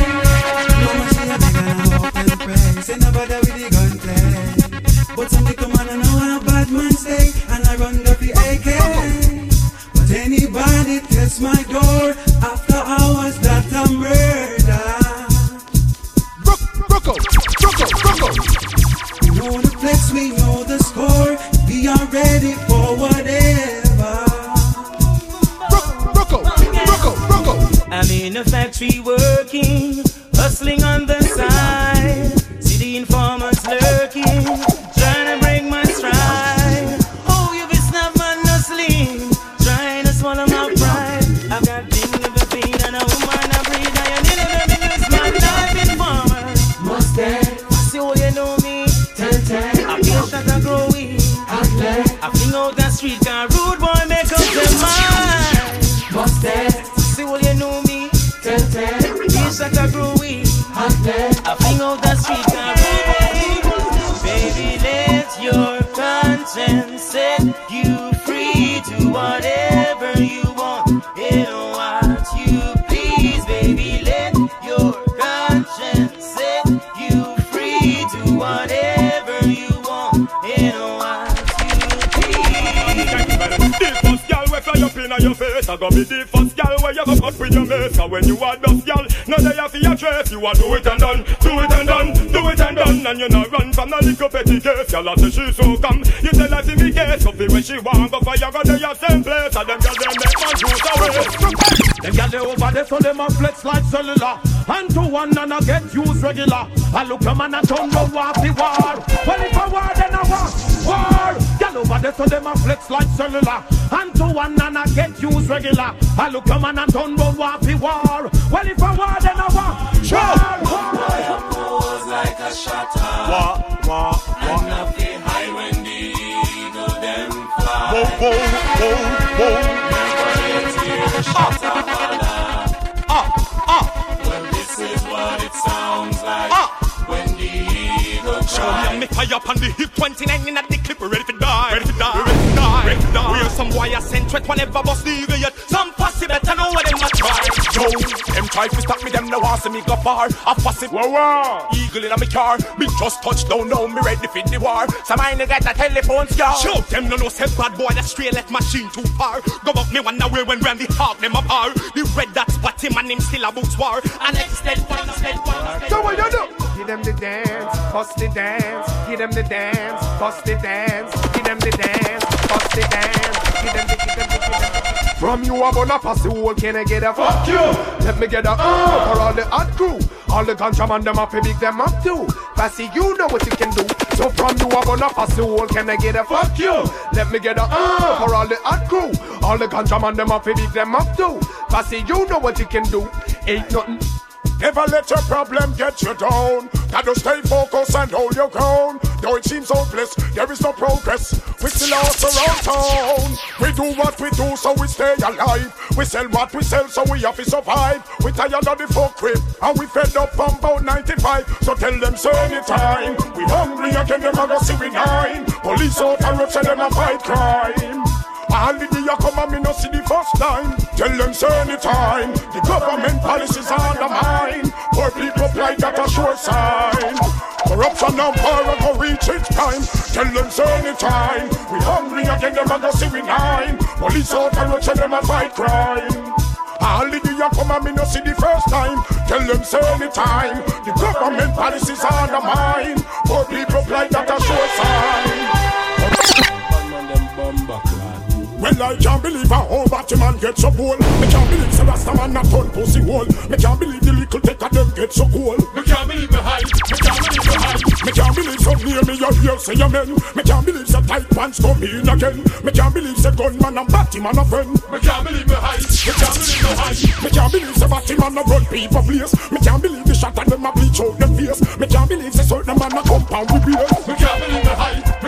She a beg and I hope and pray. Say no bother with the gunplay. But some little anybody my door after hours that a murder. Rocco, Rocco, Rocco. We know the flex, we know the score. We are ready for whatever. Rocco, Rocco, Rocco. I'm in a factory working, when you are dust gal, now they have your trace. You a do it and done, do it and done, do it and done, and you not run from the little petty case. A say she so come, you tell her to me case. So fi when she want go for you go to your same place, and them gal them make man juice away. Them gal they over there so them a flex like cellular And to one and I get used regular I look a man and turn round off the war Well if a war then a war War Gal over there so them a flex like cellular and to one and I get used regular. I look a man and don't run be war. Well, if I war, then I war. Sure. I was like a shutter. War, war, war. And up the high when the eagle then fly. Whoa, whoa, whoa, whoa. Never let ah, ah, ah. Well, this is what it sounds like. Uh. When the eagle cries. Show me fire up on the hip 29 in a dick clip. Ready to die. Ready to die die. We are some wire sent threat whenever bust the yet. Some Yo, them try to stop me, them no want see me go far. A it. whoa whoa. Eagle in a me car, me just touch down now, me ready for the war. Some I get a telephone scar. Show them no no say bad boy that straight left machine too far. Go up me one away when Randy Hawk them apart. The red that spot him and him still a boots war. And extend one, extend one. So what you do? Give them the dance, bust the dance. Give them the dance, bust the dance. Give them the dance, bust the dance. Give them the, give them the, give them the. From you I'm gonna pass the whole can I get a fuck you? Let me get a uh for all the hot crew. All the ganja man them up big them up too. Passy, you know what you can do. So from you I'm gonna pass the whole can I get a fuck you? Let me get a uh for all the hot crew. All the ganja man them up big them up too. Passy, you know what you can do. Ain't nothing. Never let your problem get you down. Gotta stay focused and hold your ground. Though it seems hopeless, there is no progress. We still lost around town. We do what we do, so we stay alive. We sell what we sell, so we have to survive. We tired of the folk crib, and we fed up from about 95. So tell them, say anytime. We hungry again, them a go see we nine. Police out and rough, say them a fight crime. All the day come and me no see the first time. Tell them say anytime. The government policies undermine. Poor people blind that a sure sign. Corruption and power go reach its prime. Tell them say anytime. We hungry again, them a go see we nine. Police out and say them a fight crime. All the day come and me no see the first time. Tell them say anytime. The government policies undermine. Poor people blind that a sure sign. Well, I can't believe how old Batman get so bold. Me can't believe the Rasta man not turn pussy wall. Me can't believe the little take them get so cool. Me can't believe the hype. Me can't believe the hype. Me can't believe some near me you hear say amen. Me can't believe the tight pants come in again. Me can't believe the gunman and Batman a friend. Me can't believe the hype. Me can't believe the hype. Me can't believe the Batman a run people place. Me can't believe the shot and them a bleach out them face. Me can't believe the certain man a compound with beer. Me can't believe. Me can't believe the hype.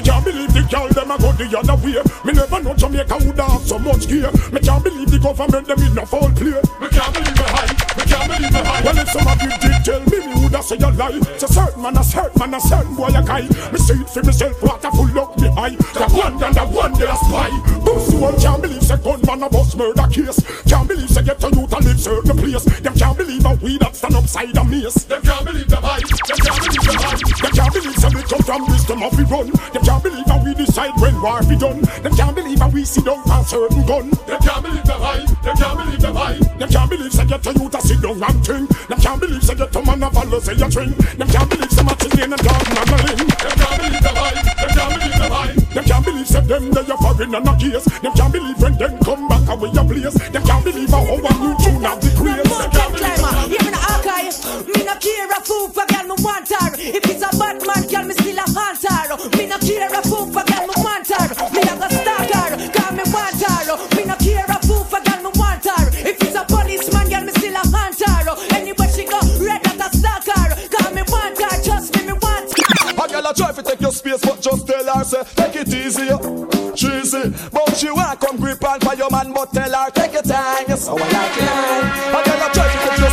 Me can't believe the girl them a go the other way. Me never know Jamaica would have so much gear. Me can't believe the government them in a foul play. Me can't believe the hype. Me can't believe the hype. Well, if some of you did tell me, me woulda say a lie. So certain man a certain man a certain boy a guy. Me see it for myself, water full up me eye. The one and the one they a spy. Pussy one can't believe say gunman a bust murder case. Can't believe say get a youth and live certain place. Them can't believe a weed that stand upside a mace. Them can't believe the hype. Them can't believe the hype. Them can't believe say we come from wisdom of we run. Them can't believe how we decide when war be done. Them can't believe how we sit down for certain gun. Them can't believe the hype. Them can't believe the hype. Them can't believe say get a youth a sit down and think. Them can't believe say get a man a follow say a train. Them can't believe say matches in a garden and a limb. Them can't believe the hype. Them can't believe the hype. Them can't believe say them they a foreign and a case. Them can't believe when them come back away a place. Them can't believe how a new tune me no archive. Me no care a fool for girl me want her. If it's a bad man, girl me still a haunt her. Me no care a fool for girl me want her. Me a go stalk her, cause me want her. Me no care a fool for girl me want her. If it's a policeman, girl me still a haunt her. Anywhere she go, red that a stalk her. Cause me want her, trust me, me want her. A girl a try to take your space, but just tell her say take it easy, cheesy. But she want to come grip on for your man, but tell her take your time. Yes, oh, I like line. A girl a try to take your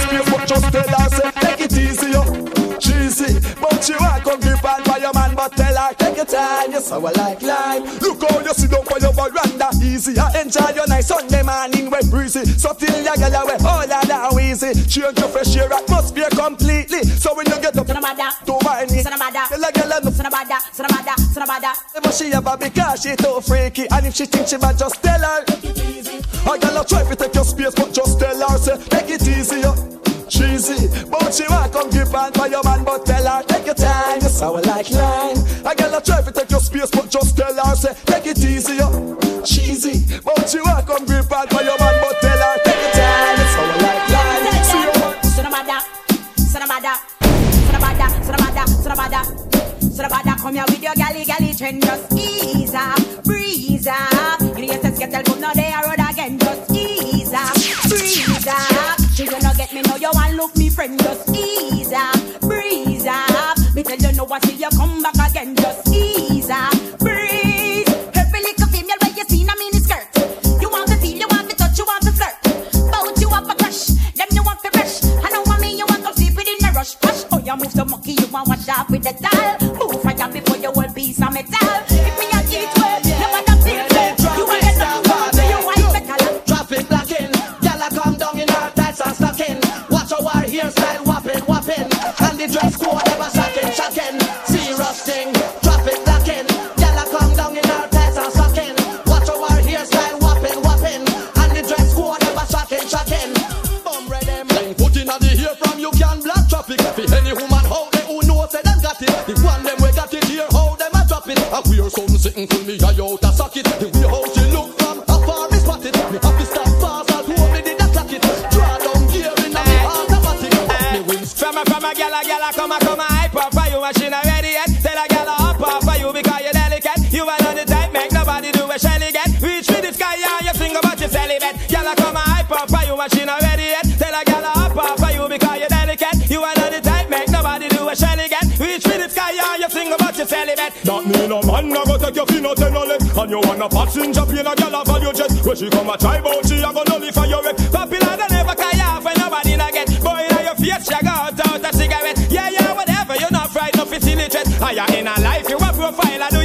But she want come grip on for your man, but tell her take your time. Yes, I like line. Look how you sit down for your veranda, easy. I enjoy your nice Sunday morning when breezy. So feel your girl away, all that down easy. Change your fresh air atmosphere completely. So when you get up, don't mind me. Tell a girl enough. But she have a because she too freaky And if she think she bad just tell her A girl a try to take your space but just tell her say Take it easy yo Cheesy. But she want come give on for your man but tell her Take your time Yes I will like line. A girl a try to take your space but just tell her say Take it easy yo. Cheesy. But she want come give on for your man but tell her Take your time Yes I will like line. See you Sonabada, Sonabada, Sonabada, Sonabada, Sonabada. Sonabada, come here with your galley, galley trend. Just ease up, breeze up. In your sense, get tell no they friend. Just ease up, breeze up. Me tell you no, I see you come back again. Just ease up, breeze. Every little female where you see in a mini skirt. You want to feel, you want to touch, you want to flirt. Bout you up a crush, them you want to brush. I know what me, you want to sleep within a rush. Hush, oh, your a move so monkey, you want wash off with the towel. Move fire before you whole piece of metal. Dress code a come a hype up for you machine a ready yet? Tell a gal hop up for you because you're delicate? You are not the type make nobody do a shelly get Reach for the sky and you sing about your celibate. That mean a man a go take your fin out and no leg And you want a passenger plane a gal a value jet. When she come a try bout she a go nullify your wreck Popular than ever carry off when nobody not get. Boy in your face she go out out a cigarette. Yeah yeah whatever you not fried no facilitate Higher in a life you a profile I do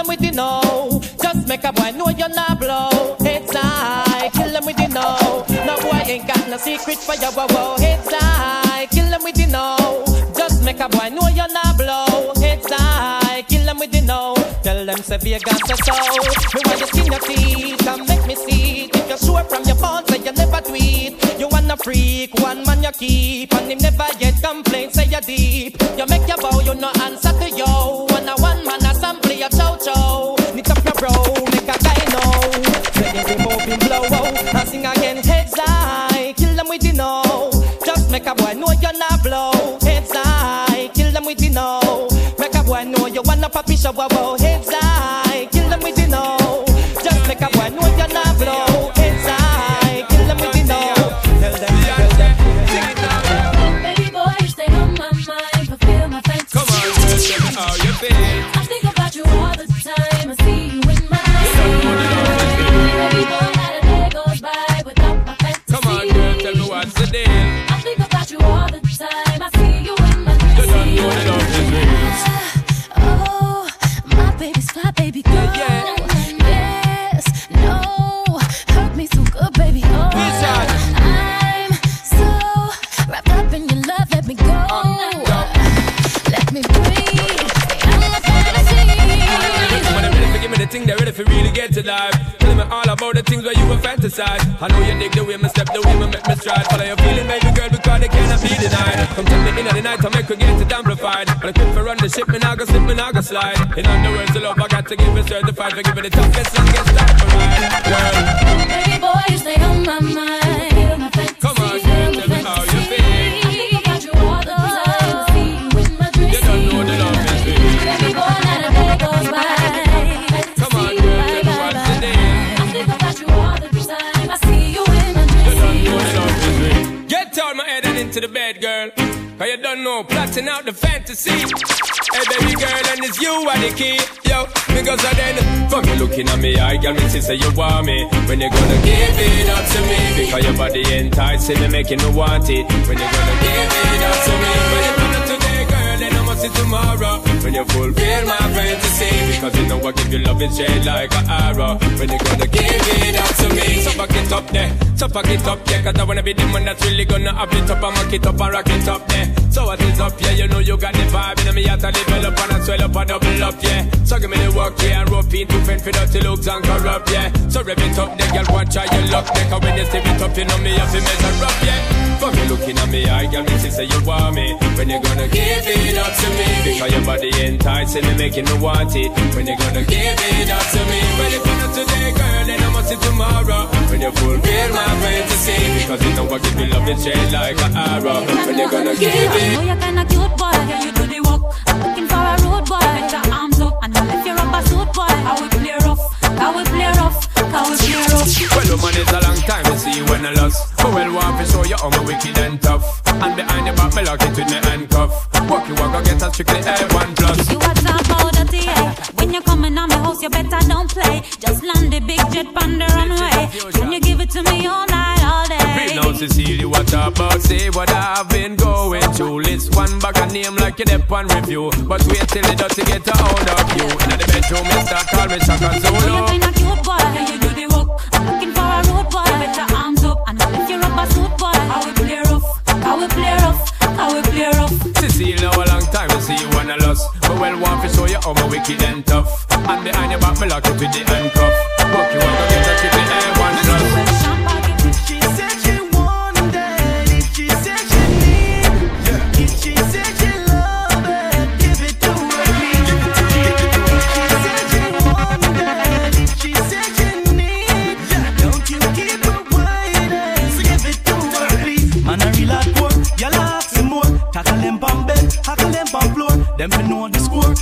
them with the no. Just make a boy know you're not blow. Heads high, kill them with the no. No boy ain't got no secret for your wow wow. Heads high, kill them with the no. Just make a boy know you're say Vegas a so. Me want you skin your teeth and make me see it. If you're sure from your bones that you never tweet. You wanna freak, one man you keep, and him never yet complain. Say you're deep. You make your bow, you no answer ship, me go slip, me go slide. In other words, the love I got to give it certified for giving the toughest, longest time for Yo, because I then, fuck you looking at me, I got me to say you want me. When you gonna give it up to me? Because your body enticing me, making me want it. When you gonna give it up to me? When you gonna see tomorrow. When you fulfill my fantasy. Because you know I give you love in shade like an arrow. When you gonna give it up to me? So back it up there, so back it up there. Cause I wanna be the one that's really gonna have it up and mock it up and rock it up there. So what is up, yeah, you know you got the vibe. And me out to develop and I swell up and double up, yeah. So give me the work, yeah, and rope into fend for dirty looks and corrupt, yeah. So rev it up, there, girl, watch how you look. There, cause when you step it up, you know me have to measure up, yeah. Fuck you looking at me, I got me say you want me. When you gonna give it up to me? Because your body enticing me, making me want it. When you gonna give it up to me? But if not today, girl, then I must see tomorrow. When you fulfill my fantasy. Because you know I give you love in shade like an arrow. When you gonna give it? I know you're kinda cute, boy. Can you do the walk? I'm looking for a road boy. Put your arms up and I'll let you rub a suit, boy. I will play rough, I will play rough. how we play rough. Well, woman, it's a long time to see you when I lost. But well, want to show you how my wicked and tough. And behind your back, me lock it with me handcuff. Walk you walk, go get a strictly A1 plus. You a talk about the eh? When you're coming on my house, you better don't play. Just land the big jet on the runway. Can you give it to me all night, Cecilia, what about? Say what I've been going through. List one back a name like you dep on review. But wait till it the dirty get a hold of you. In the bedroom, you start call me Shaka You Zulu. kinda cute boy, can you do the work? I'm looking for a road boy. You better arms up and I'll lift you up a suit boy. How we play rough, how we play rough, how we play rough. Cecilia, now a long time to see you when I lost. But well, want to show you how my wicked and tough. And behind your back, me lock it with the handcuff.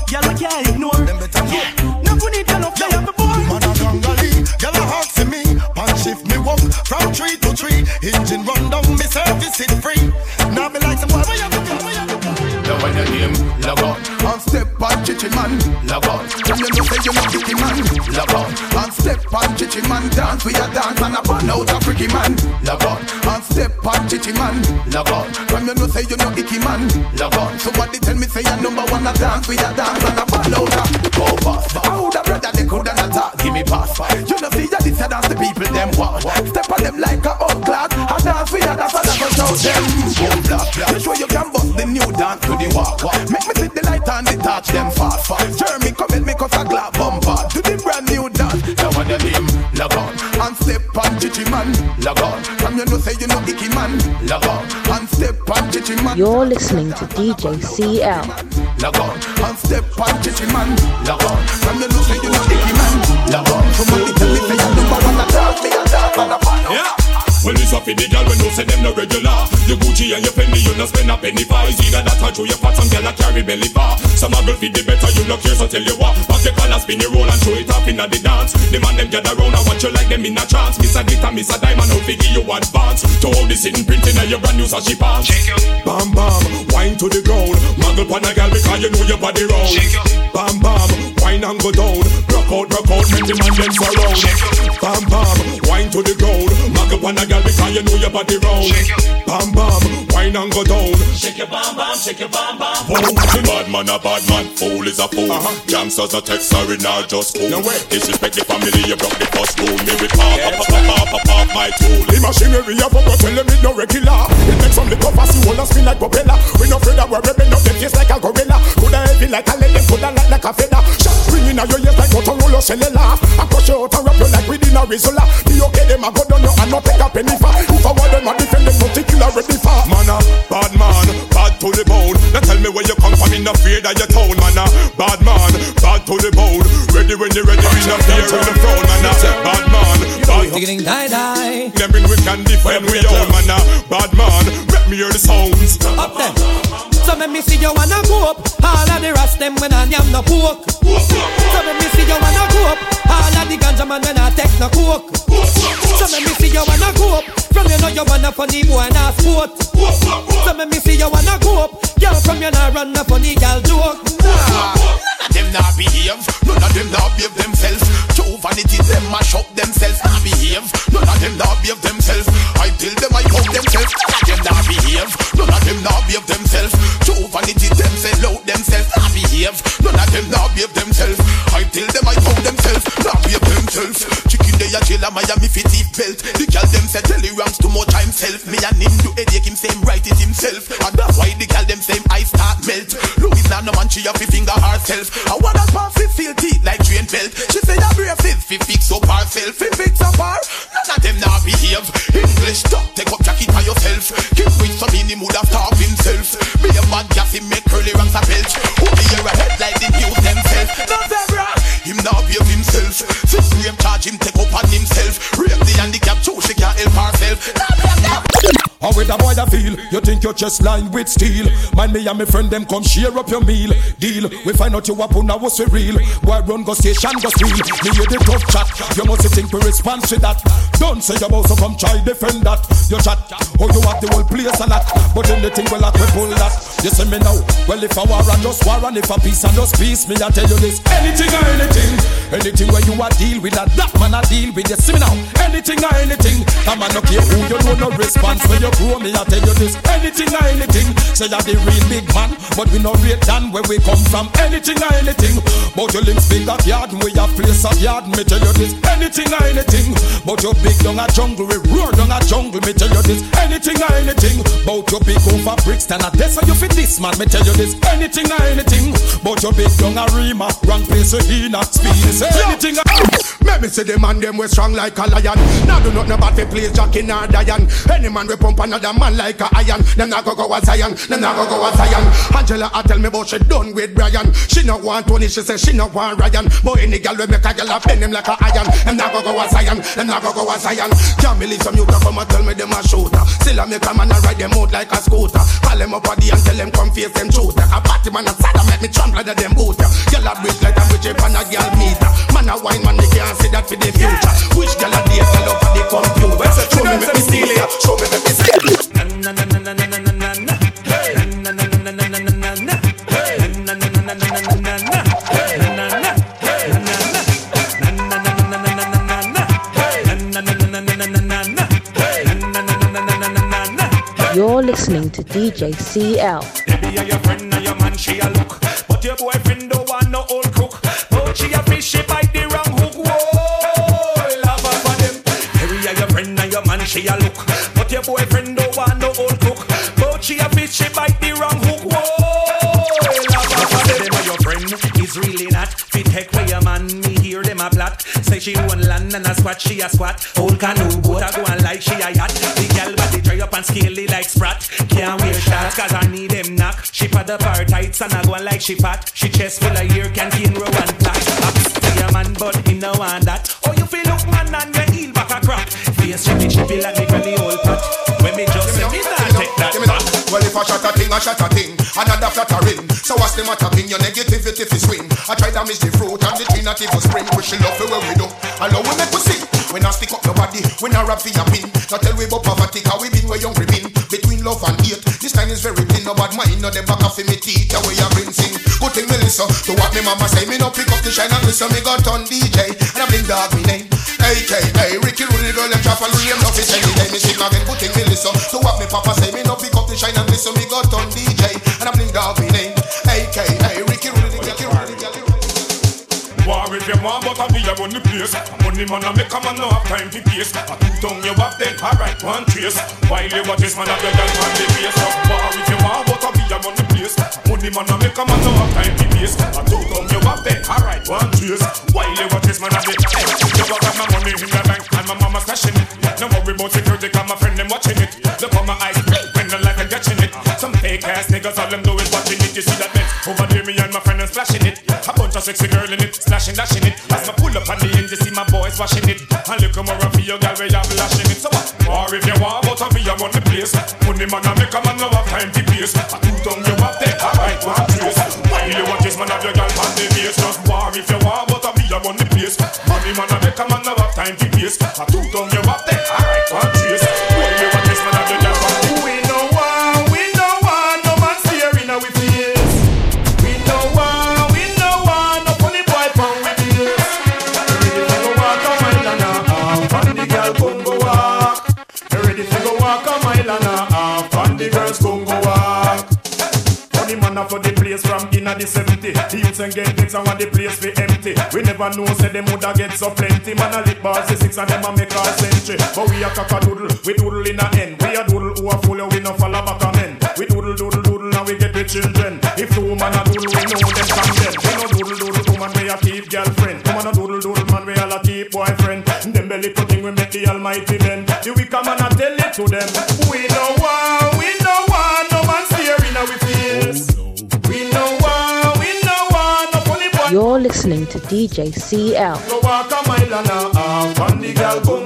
Score. Y'all can't ignore. Them better yeah. No good need y'all no play up the board. Man a gangali, gyal a hawk see me. Pan shift me walk from tree to tree. Engine run down, me service it free. Now me like some boy. Where you go? Where you go? Now when your name log on And step on chichi man Log on. And you know say you not kicky man Log on. And step on chichi man Dance we a dance and a burn out a freaky man Log on. And step on chichi man Log on. From you know say you not icky man Log on. Somebody tell me say you number one a dance we a dance and a burn out a Go fast How the brother they coulda not Give me pass. You know see ya this a dance the people them want. Step on them like a old cloud A dance we a dance and a go shout them. Boom blah You sure you can bust the new dance to the walk. Make me see the light and the touch them fast fast. Jeremy come in me cause a glad bumper. To the brand new dance. Now when your name log on And step on chichi man Log on From you know say you know icky man Log on And step on chichi man You're listening to DJ CL. Log on And step on chichi man Log on From you know say you know icky man Log on Somebody tell me say you number one a dance me a dance and a burn Yeah Well, it's a for the girl when you say them no regular. Your Gucci and your Fendi, you no spend a penny for. It's either that or through your pot, some girl a carry belly bar. Some a girl fit the better, you no care, so tell you what. Pop your collar, spin your roll and throw it off inna the dance. The man them gather round and watch you like them in a trance. Miss a glitter, miss a diamond, out figure you advance. To all this in printing and your brand new sashi pants. Bam bam, wine to the ground. Muggle pon a girl because you know your body round. Bam bam, wine and go down. Rock out, rock out, make the man them surround. Bam bam, wine to the ground. Muggle pon a girl because you know your body round. Bam bam, wine and go down. Shake your bam bam, shake your bam bam. Boom. The bad man a bad man, fool is a fool. Uh-huh. Gangsters a text sorry now just cool. No way. Disrespect the family, you broke the first rule. Me with pop, pop, pop, pop, pop, pop, my tool. The machinery of a tell them it no regular. It makes some little fussy, wanna spin like propeller. We no afraid that we're rebel, up the face like a gorilla. Coulda heavy like a lead, coulda light like a feather. Shot ringing out your ears like Motorola cellular. I crush you out and wrap you like within a Rizzola. The okay them a go down you and not take a penny for. If I want them a defend them, particular ready for. Man a bad man, bad to the bone. Now tell me where you come from, in the fear that you town. Man a bad man, bad to the bone. Ready when you ready, in the fear in the throne. Man a bad man, bad to Digging die die. Them bring we can defend we own. Man a bad man, let me hear the sounds. Up them. So let me see you wanna go up. All of the rest them when I am no poke. So let me see you wanna go up. All of the ganja man when I take no coke. So me see you wanna go up. From you know you wanna funny boy and a sport. So let me see you wanna go up. Girl from you nah run a funny girl joke. Of them not behave, none of them not behave themselves. True vanity, them mash up themselves, not behave. None of them not behave themselves. I tell them I poke themselves. Them not behave, none of them not behave themselves. True vanity, them sell out themselves, not behave. None of them not behave themselves. I tell them I poke themselves, not behave themselves. A Miami fit thief belt. The girl them say tell he ranks too much himself. Me and him do headache him same right it himself. And that's why the girl them same I start melt. Louis now no man she have to finger herself. I want that pass fi feel teeth like train belt. She say that brave fit fi fix up herself. Fi fix up her. None of them now behave. English talk take up jacket by yourself. Keep with some in him would have starved himself. Be a bad gas him make curly ranks a belt. Who be year ahead like the news themselves. No zebra. Him now behave himself. On himself. How with a boy that feel You think your chest lined with steel? Mind me and my friend them come share up your meal. Deal. We find out you up on our we real. Boy run go station go squeal. Me hear the tough chat. You must think we respond to that. Don't say you about to come try defend that. You chat. Oh you have the whole place a lot. But then the thing will like we pull that. You see me now. Well if I war and just war and if a peace and just peace, me I tell you this. Anything or anything. Anything where you a deal with that. That man a deal with you. See me now. Anything or anything. That man no care who you know no response when you grow me. I tell you this. Anything or anything. Say you're the real big man, but we no rate than where we come from. Anything or anything. But your links big at yard, and we have place of yard. Me tell you this. Anything or anything. But your big down a jungle, we roar down a jungle. Me tell you this. Anything or anything. But your big over Brixton, a this you fit this man. Me tell you this. Anything or anything. But your big down a Rima, wrong place to Hina. Speed is anything. Make me see the man them we strong like a lion. Now do not know about the place Jackie nor Diane. Any man we pump another man like a iron. Them not go go a Zion. Them not go go a Zion. Angela I tell me about she done with Brian. She not want Tony. She say she not want Ryan. But any girl we make a girl a bend him like a iron. Them not go go a Zion. Them not go go a Zion. Can't believe some youth come and tell me them a shooter. Still I make a man a ride them out like a scooter. Call them up a the and tell them come face them shooter. A party man a sad make me trample under them boot. Girl a bridge like a bridge up on a girl meter. Man a wine man they can't see that for the future. Which girl a date tell up for the computer. Show me me steal it. Show me DJ CL. Your friend your man, she a look. But your boyfriend don't want no old crook. But she a fish, she bite the wrong hook. Whoa, love for them. Your friend your man, she a look. But your boyfriend don't want no old crook. But she a fish, she bite the wrong hook. Whoa, love for them. Your friend is really not fit where your man me hear them a plot. Say she land and a squat, she a squat. Old canoe go and like she a knock. She pad up her tights and I go on like she fat. She chest full of ear canteen row and black. Up your man but he no want that. Oh you feel look man and your heel back a crack. Face chippy chippy like me granny old pot. When me just say me not take that back. Well, if I shot a thing, I shot a thing. Another flattering. So what's the matter? Pin your negativity fi swing. I try damage the fruit and the tree not even spring. Push it love for where we do. And now we make we sing. When I stick up your body, when I rap for your pin. Not tell we about poverty, cause we been where young been. Between love and hate, time is very thin. No bad mind, no them back off in me. Yeah, where you bring sing. Good thing me listen to what me mama say. Me no pick up the shine and listen. Me got on DJ and I bring dog me name. AKA Ricky Rudy girl them trap and real love is any day. Me sing again. Good thing me listen to what me papa say. Me no pick up the shine and listen. Me got on DJ and I bring dog me name. AKA Ricky Rudy, Ricky Rudy, Ricky Rudy. War if you want, but I be a run the place. Money man, I make a man no have time to pace. I two tongue you up, then alright, one trace. While you watch this man, I be girl on the base. War if you want, but I be a run the place. Money man, I make a man no have time to pace. I two tongue you up, then alright, one trace. While you watch this man, be hey, you got my money in the bank and my mama stashing it. No worry about security, cause my friend them watching it. Look on my eyes, when the light are catching it. Some fake ass niggas, all them do is watching it. You see that A sexy girl in it, splashing, dashing it. As I pull up on the end, you see my boys washing it. And look more for your girl, where you flashing it. So what? Or if you want, but I be a run the place. Money man, I make a man no have time to pace. A two tongue you have there, alright, one trace. While you watch this man have your girl on the base. Just war if you want, but I be a run the place. Money man, I make a man no have time to pace. A two place from inna the 70 The youths and get gigs and want the place be empty. We never know say them woulda get so plenty. Man a lit bars the six and them a make our century. But we a cock a doodle, we doodle in a end. We a doodle who a fool we no follow back a men We doodle doodle doodle and we get the children. If two man a doodle we know them them We no doodle doodle two man we a keep girlfriend. Two man a doodle doodle man we all a keep boyfriend. Them belly cutting we make the almighty bend. The wicked man a tell it to them DJ CL. Go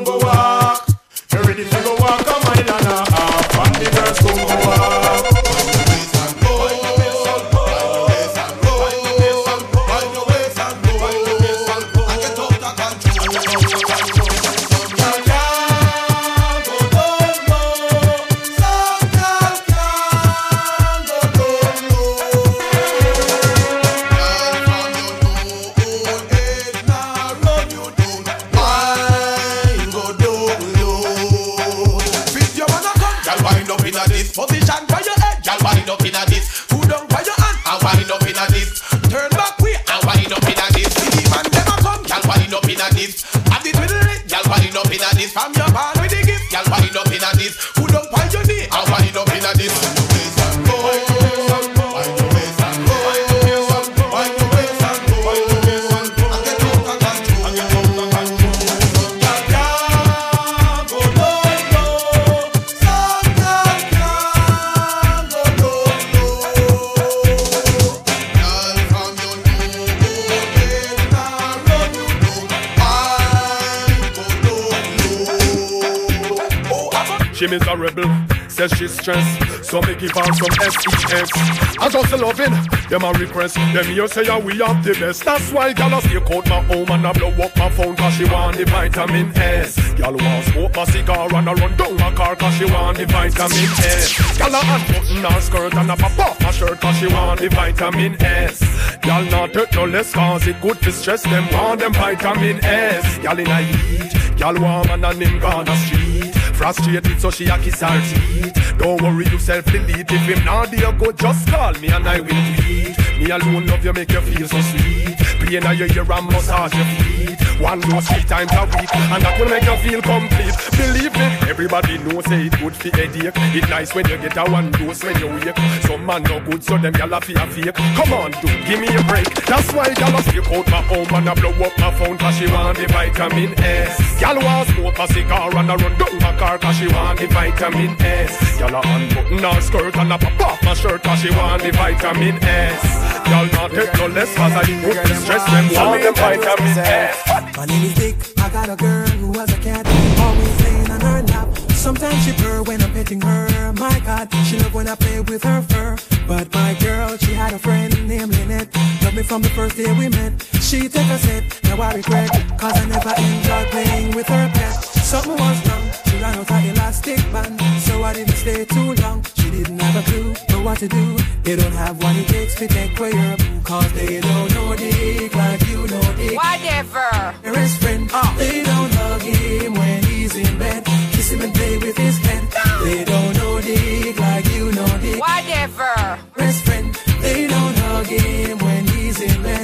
stressed. So me give her some SEX. I just loving them a request. Them here say yeah, we have the best. That's why gal a stake out my home and I blow up my phone cause she want the vitamin S. Gal want smoke my cigar and I run down my car cause she want the vitamin S. Gal a unbutton her skirt and I pop off my shirt cause she want the vitamin S. Gal not take no less cause it good to stress them want them vitamin S. Gal in a heat, gal warm and a him gone the street. Frustrated, so she a kiss her teeth. Don't worry yourself, delete. If him not there, go just call me and I will tweet. Me alone love you, make you feel so sweet. Play in your ear and massage your feet. One dose three times a week, and that will make you feel complete. Believe me, everybody knows say it good for headache. It nice when you get a one dose when you wake. Some man no good, so them gyal a fear fake. Come on, dude, give me a break. That's why gyal a stick out my home and I blow up my phone 'cause she want the vitamin S. Gyal want smoke a cigar and I run down my car 'cause she want the vitamin S. Gyal a unbutton her skirt and I pop off my shirt 'cause she want the vitamin S. Gyal not take no less 'cause I put the stress them want eh. the vitamin S. My name is Dick. I got a girl who has a cat, always laying on her lap. Sometimes she purr when I'm petting her. My God, she love when I play with her fur. But my girl, she had a friend named Lynette. Loved me from the first day we met. She took a set, now I regret. Cause I never enjoyed playing with her pet. Something was wrong. She ran out her elastic band. So I didn't stay too long. She didn't have a clue know what to do. They don't have what it takes to take away her. Cause they don't know Dick like you know Dick. Whatever. Her best friend, oh. they don't hug him when he's in bed. Kiss him and play with his head. They don't know Dick like you know Dick. Whatever. Best friend, they don't hug him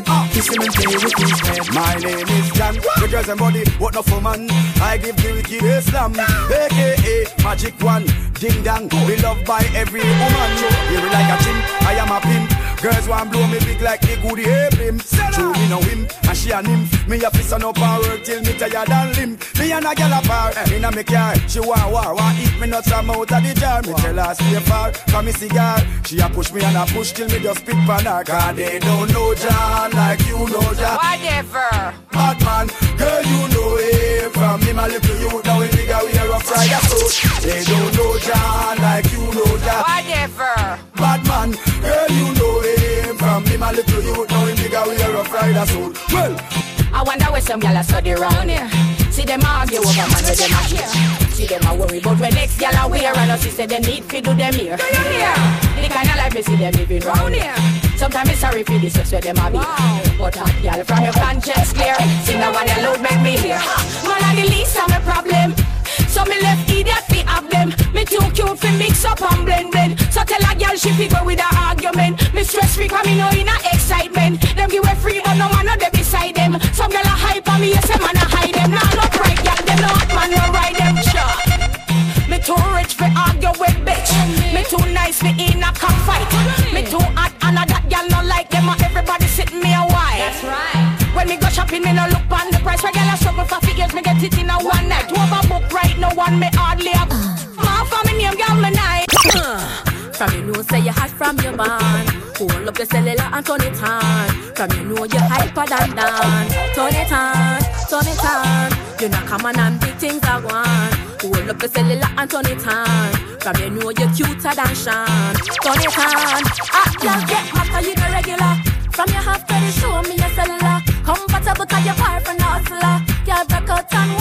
in bed. Kiss him and play with his head. My name is John. The girls and body, what no for man. I give the wicked Islam, aka Magic One. Ding dong, be loved by every woman. Me like a chimp, I am a pimp. Girls want blow me big like the goody him. True me no him, and she a nymph. Me a piss on up and work till me tired and limp. Me and a gal apart, in a me car. She want war, want eat me nuts from out of the jar. Me tell her stay far, from me cigar. She a push me and a push till me just spit pan her. Cause they don't know John like you know John. Whatever. Bad man, girl you know him From him a little youth now in bigger we a fried suit They don't know John like you know John Whatever. Bad man, girl you know him From him a little youth now in bigger we a fried suit Well, I wonder where some gyal a study round here. See them argue over man where them a share. See them a worry about when next gyal a wear and see say they need fi do them here. Do you hear? The kind of life me see them living round here. Sometimes it's sorry for the sex where them a be. But uh, hot gyal from your conscience clear. Sing the one you load make me hear. Man a the least of my problem. So me left idiot fi have them. Me too cute fi mix up and blend blend. So tell a girl she fi go with her argument. Me stress free 'cause me know in a excitement. Them give way free but no man no dey beside them. Some girl a hype on me, yes, them man a hide them. Nah, no right, girl, them no hot man no ride them. Sure. Me too rich for argue with bitch. Me too nice for in a cockfight. Me too hot and a that girl no like them. and Everybody sit me a while. That's right. When me go shopping, me no look on the price. A struggle for figures, me get it in a one night. Overbook right, no one me hardly up. My for me name, girl, me night. From you know say you hot from your band Hold up your cellular and turn it on From you know you hyper than Dan Turn it on, turn it on You know come on and big things are going Hold up the cellular and turn it on. From you know you're cuter than Sean. Turn it on. Ah, girl, get 'cause you the regular. From your half credit, show me your cellular. Comfortable 'cause you're far from the hustler. Girl, break out and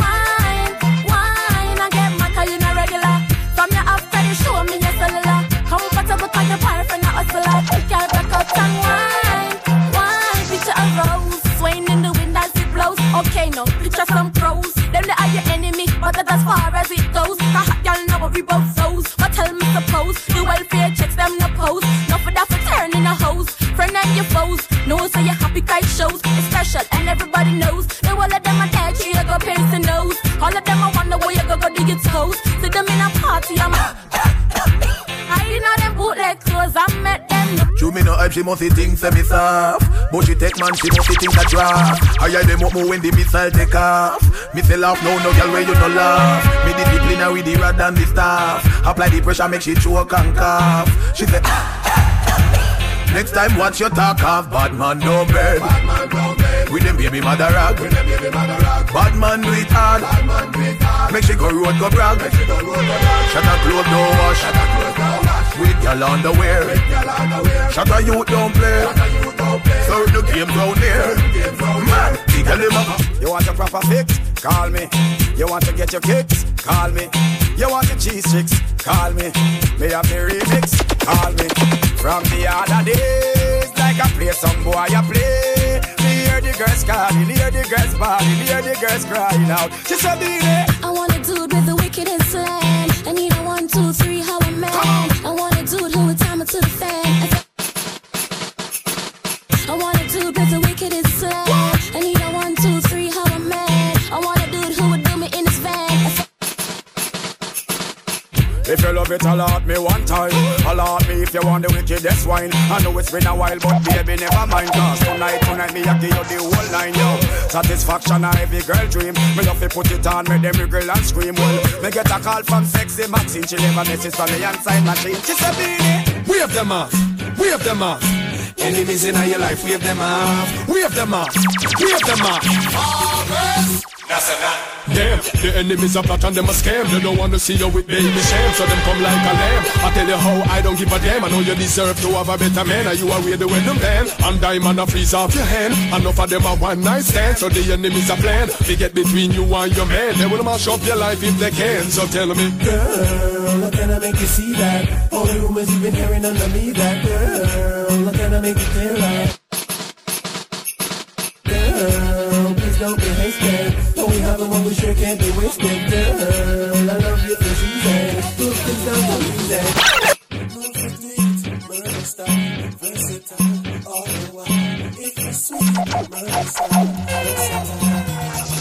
we both souls. But tell me suppose the welfare checks them no post. Not for that for turning a hose. Friend and your foes. No, so your happy kite shows. It's special and everybody knows. Show me no hype, she must think me soft. But she take man, she must think a draft I hear them up more when the missile take off Me say laugh, no, no girl where you no laugh? Me discipline with the rod and the staff. Apply the pressure, make she choke and cough. She say Next time watch your talk off Bad man no bed. With them baby mother rag. Bad man do it hard Make she go road go brag. Shut her clothes no wash With your underwear Shut her youth don't play Serve the game down there Man, the girl them up You want a proper fix? Call me. You want to get your kicks? Call me. You want your cheese sticks? Call me. Me have the remix? Call me. From the other days, like I play some boy, I play. Me hear the girls calling, hear the girls bawling, hear the girls crying out. She said, "Beat it." I want a dude with the wickedest If you love it, alert me one time. Alert me if you want the wickedest wine. I know it's been a while, but baby, never mind. Cause tonight, tonight, me, I give you the whole line, yo. Satisfaction, a every girl dream. Me love to put it on, make them wriggle and scream. Well, me get a call from sexy Maxine. She never misses from the inside machine. She said, Beanie. Wave them off, wave them off. Enemies in your life, wave them off, wave them off, wave them off. That's a not. Damn, the enemies are plot and them a scam. They don't want to see you with baby shame, so them come like a lamb. I tell you how I don't give a damn. I know you deserve to have a better man. And you are the way them man. And diamond a freeze off your hand. Enough of them a one night stand, so the enemies are plan. They get between you and your man. They will mash up your life if they can. So tell me, Girl, how can I make you see that? All the rumors you've been hearing under me, that girl, how can I make you feel that? Don't be hasty. Don't we have one we sure can't be wasted? Girl, I love you for reason. Good things down for.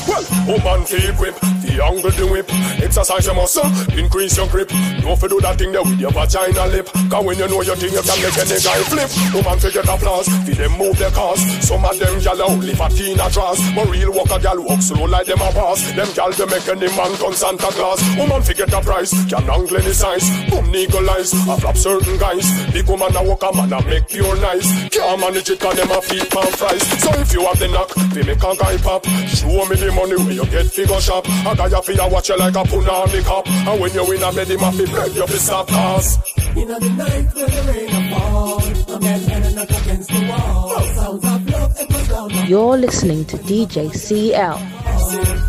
Well, woman keep the angle the whip. Exercise your muscle, increase your grip. Don't for do that thing there with your vagina lip. Cause when you know your thing, you can make any guy flip. Woman forget applause, feed them move their cars. Some of them gal out live a teen. But real walker gal walk slow like them a pass. Them gal they make any man turn Santa Claus. Woman forget a price, can angle any size. Boom eyes, a flap certain guys. Big woman a walk a man a make pure nice. Can't manage it cause them a feed pan fries. So if you have the knock, they make a guy pop. Show me the money where you get figure shop. A guy a fi a watch you like a punani cop. And when you in a bed, him a fi break you fi stop cause. In the night when the rain a fall, a man standing up against the wall. Sounds of love echoes down the You're listening to DJ CL.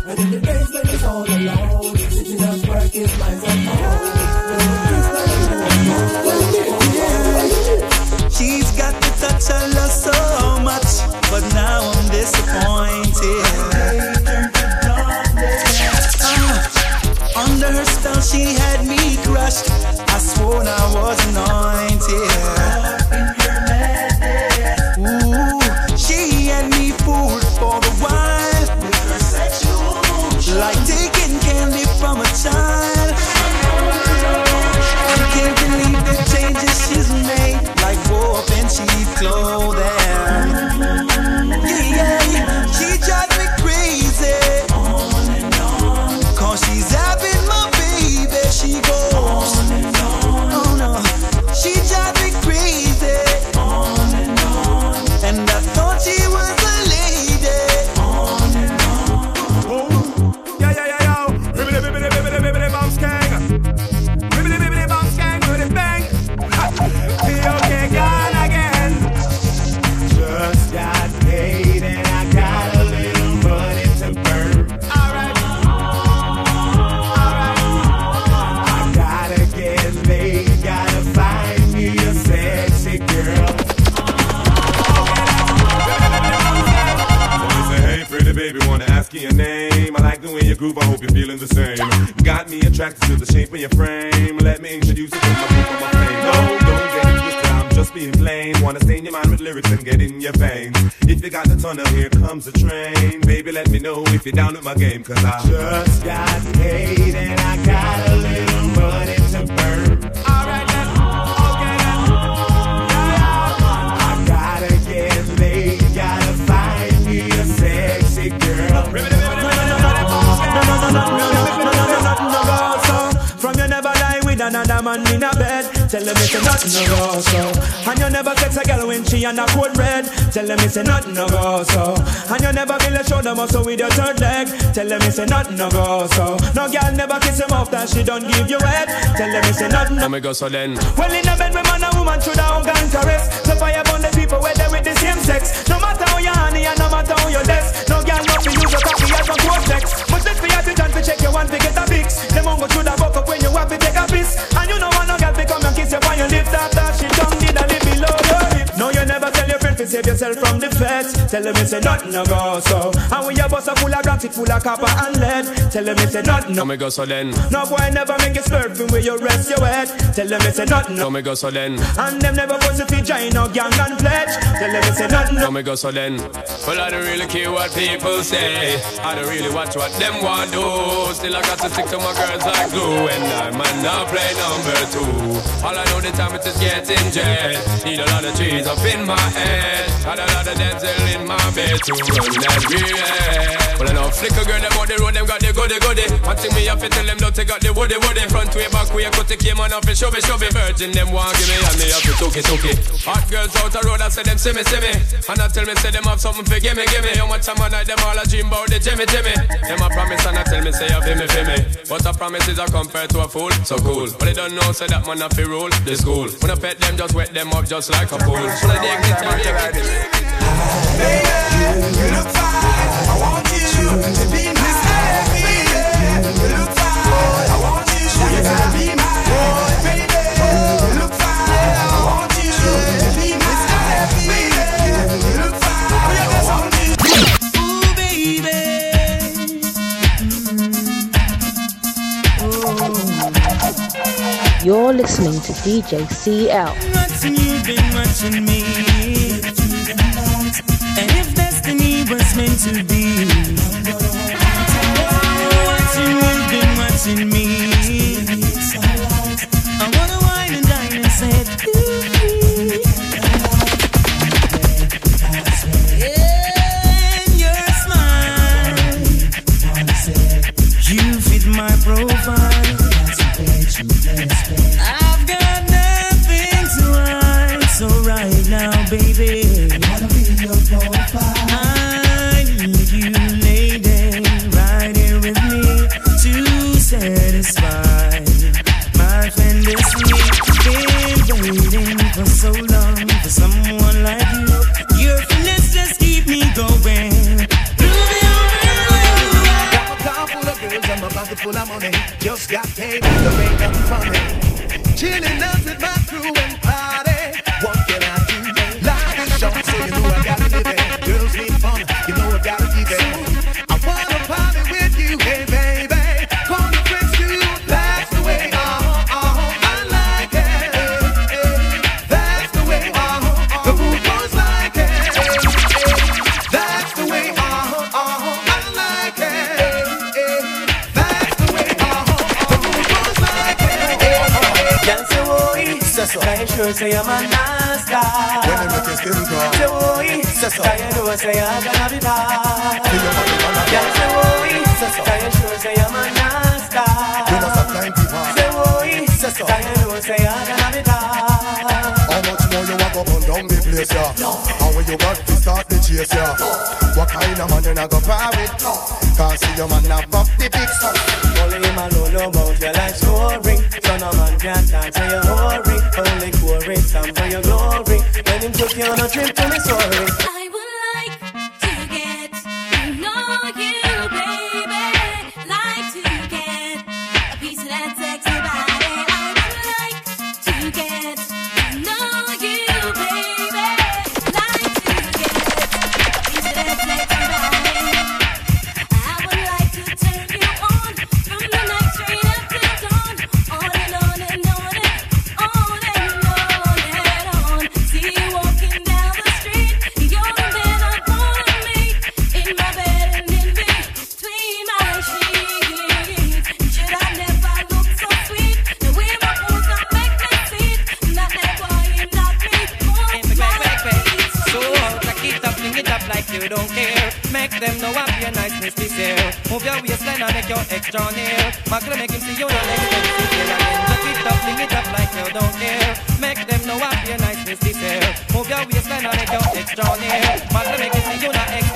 And in the days when he's all alone, sitting at work, his mind's at home. She's got the touch I love so feeling the same. Got me attracted to the shape of your frame. Let me introduce you to my group of my fame. No, don't get it twisted, I'm just being plain. Wanna stain your mind with lyrics and get in your veins. If you got the tunnel, here comes the train. Baby, let me know if you're down with my game, cause I just got paid and I got a little money to burn. Another man in a bed. Tell them it's a nothing no go so. And you never sex a girl when she on a cold red. Tell them it's nothing no go so. And you never feel a shoulder muscle with your third leg. Tell them it's nothing no go so. No girl never kiss him off that she don't give you head. Tell them it's nothing no go so then. well, in a bed, we man and woman should have and caress. So fire burn the people where they with the same sex. No matter how you honey and no matter how you less. No girl no fi use your coffee as a cortex. But let me attention to check your one to get a fix. Them won't go through the buck up when you have to take a piss. And you know want no girl to come and kiss you on your lips after she tongue did a live save yourself from the feds. Tell them it's a nothing no go so. And when your bus are full of grams, it full of copper and lead. Tell them it's a nothing no. Me go so then. No boy never make you slurp from where you rest your head. Tell them it's a nothing no. Me go so then. And them never was if you join no gang and pledge. Tell them it's a nothing no. Me go so then. Well, I don't really care what people say. I don't really watch what them want do. Still, I got to stick to my girls like glue. And I might not play number two. All I know the time it is getting jet. Need a lot of trees up in my head. A lot of dental in my bed to run that real. Well, I know flicker girl, them on the road, them got the goody goody. One thing me have to tell them, don't they got the woody woody. Front way, back way, cut the came on off the shove it, shove it. Virgin, them want give me, and me have to took it, took it. Hot girls out the road, I say them see me, see me. And I tell me, say them have something for give me, give me. How much time I night, them all a dream about the Jimmy, Jimmy. Them a promise and I tell me, say you feel me, feel me. But a promise is a compared to a fool, so cool. But they don't know, say that man a fi rule the school. When I pet them, just wet them up just like a fool. So they dig it, dig it, You're listening to DJ CL. Was meant to be, watching you have been watching me. I wanna wine and dine and my profile. I've got nothing to hide, so right now, baby. So. You sure say I'm a nice guy? When them make you skin crawl. Say say so. You know say I'm gonna be bad? Girl say say so. You sure say I'm a nice guy? You must have time people. Say say so. Can you know say I'm gonna be bad? How much more you want go burn down the place, yeah? How when you got to start the chase, yeah? What kind of man you not go par with? Cause see your man have up the big stuff. Only him alone know about your life story. So no man can talk to your hurry. Only glory, time for your glory. When him took you on a trip to Missouri. I would this. Move your waistline and make your extra near. Macle make him see you not expensive here again. Just it up, bring it up like you don't care. Make them know I feel niceness this here. Move your waistline and make your extra near. Macle make him see you not expensive.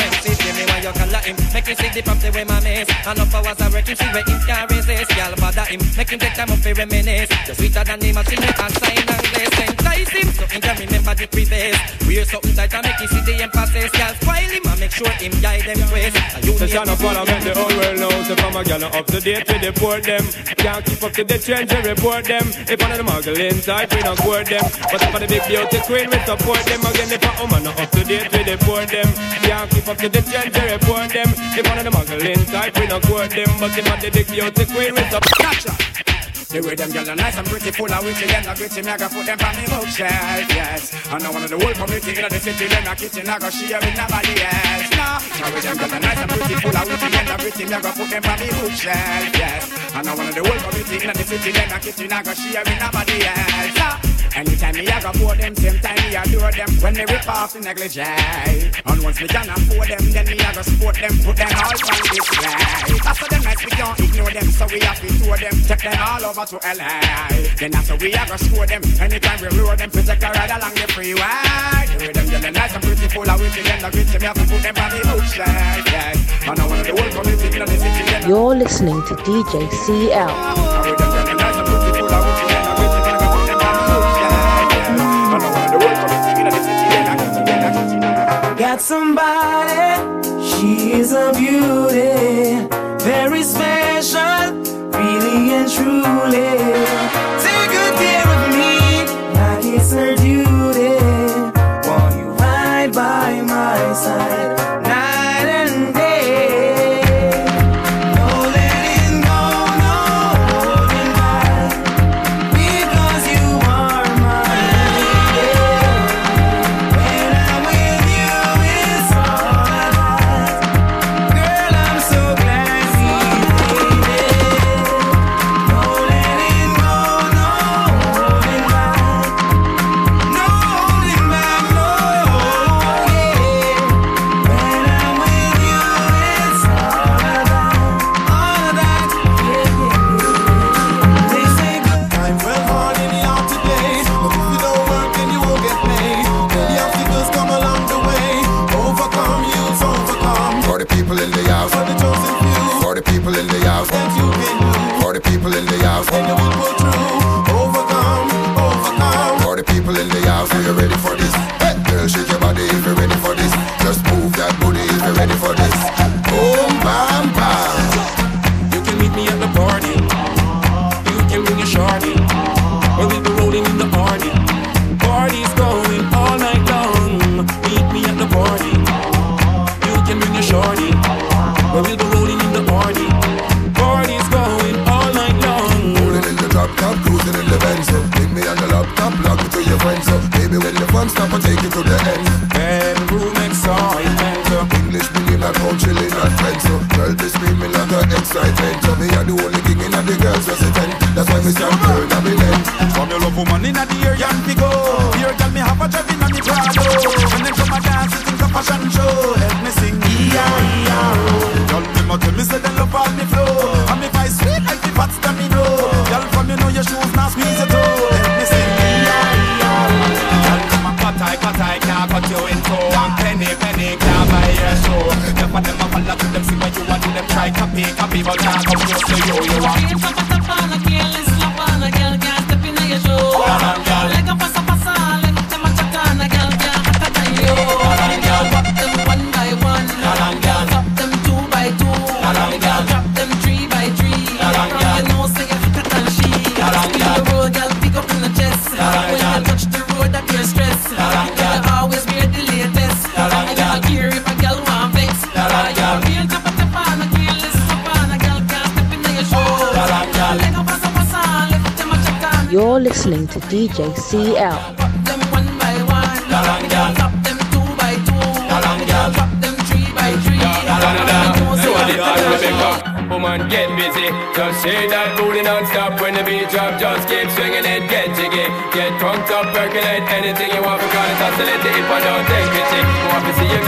Him. Make him see the property way my miss. And up hours I wreck him, see where him can resist. Y'all bother him, make him take time up for reminisce. You're sweeter than the machine, make a sign and glaze. Entice him, so him can remember the preface. Wear something tight and make him see the emphasis. Y'all spoil him and make sure him guide them twist. And So shine up all I make the whole world know So from a gal up to date we deport them Can't keep up to the trends we report them If one of the muggling type we don't court them But for the big beauty queen we support them Again if a woman not up to date we deport them Can't keep up to the trends we report them If one of the muggling type we don't court them But if for the big beauty queen we support The way them girls are nice and pretty, full of witty, them not gritty, me I go put them on me bookshelf, yes. I know one of the whole community in the city, them not kitchen, I go share with nobody else, no. The way them girls are nice and pretty, full of witty, them not gritty, me I go put them on me bookshelf, yes. I know one of the whole community in the city, them not kitchen, I go share with nobody else, no. Anytime me I go for them, same time me adore them when they rip off the negligee. And once me can afford them, then me I go support them, put them all on display. After them nights we can't ignore them, so we have to tour them, take them all over to LA. Then after we I go score them, anytime we roll them, protect a ride along the freeway. The way yelling nice and pretty, full of witty, them not gritty, me have to put them on the. Yes, and I want the whole community in the city, You're listening to DJ CL. Got somebody, she is a beauty, very special, really and truly.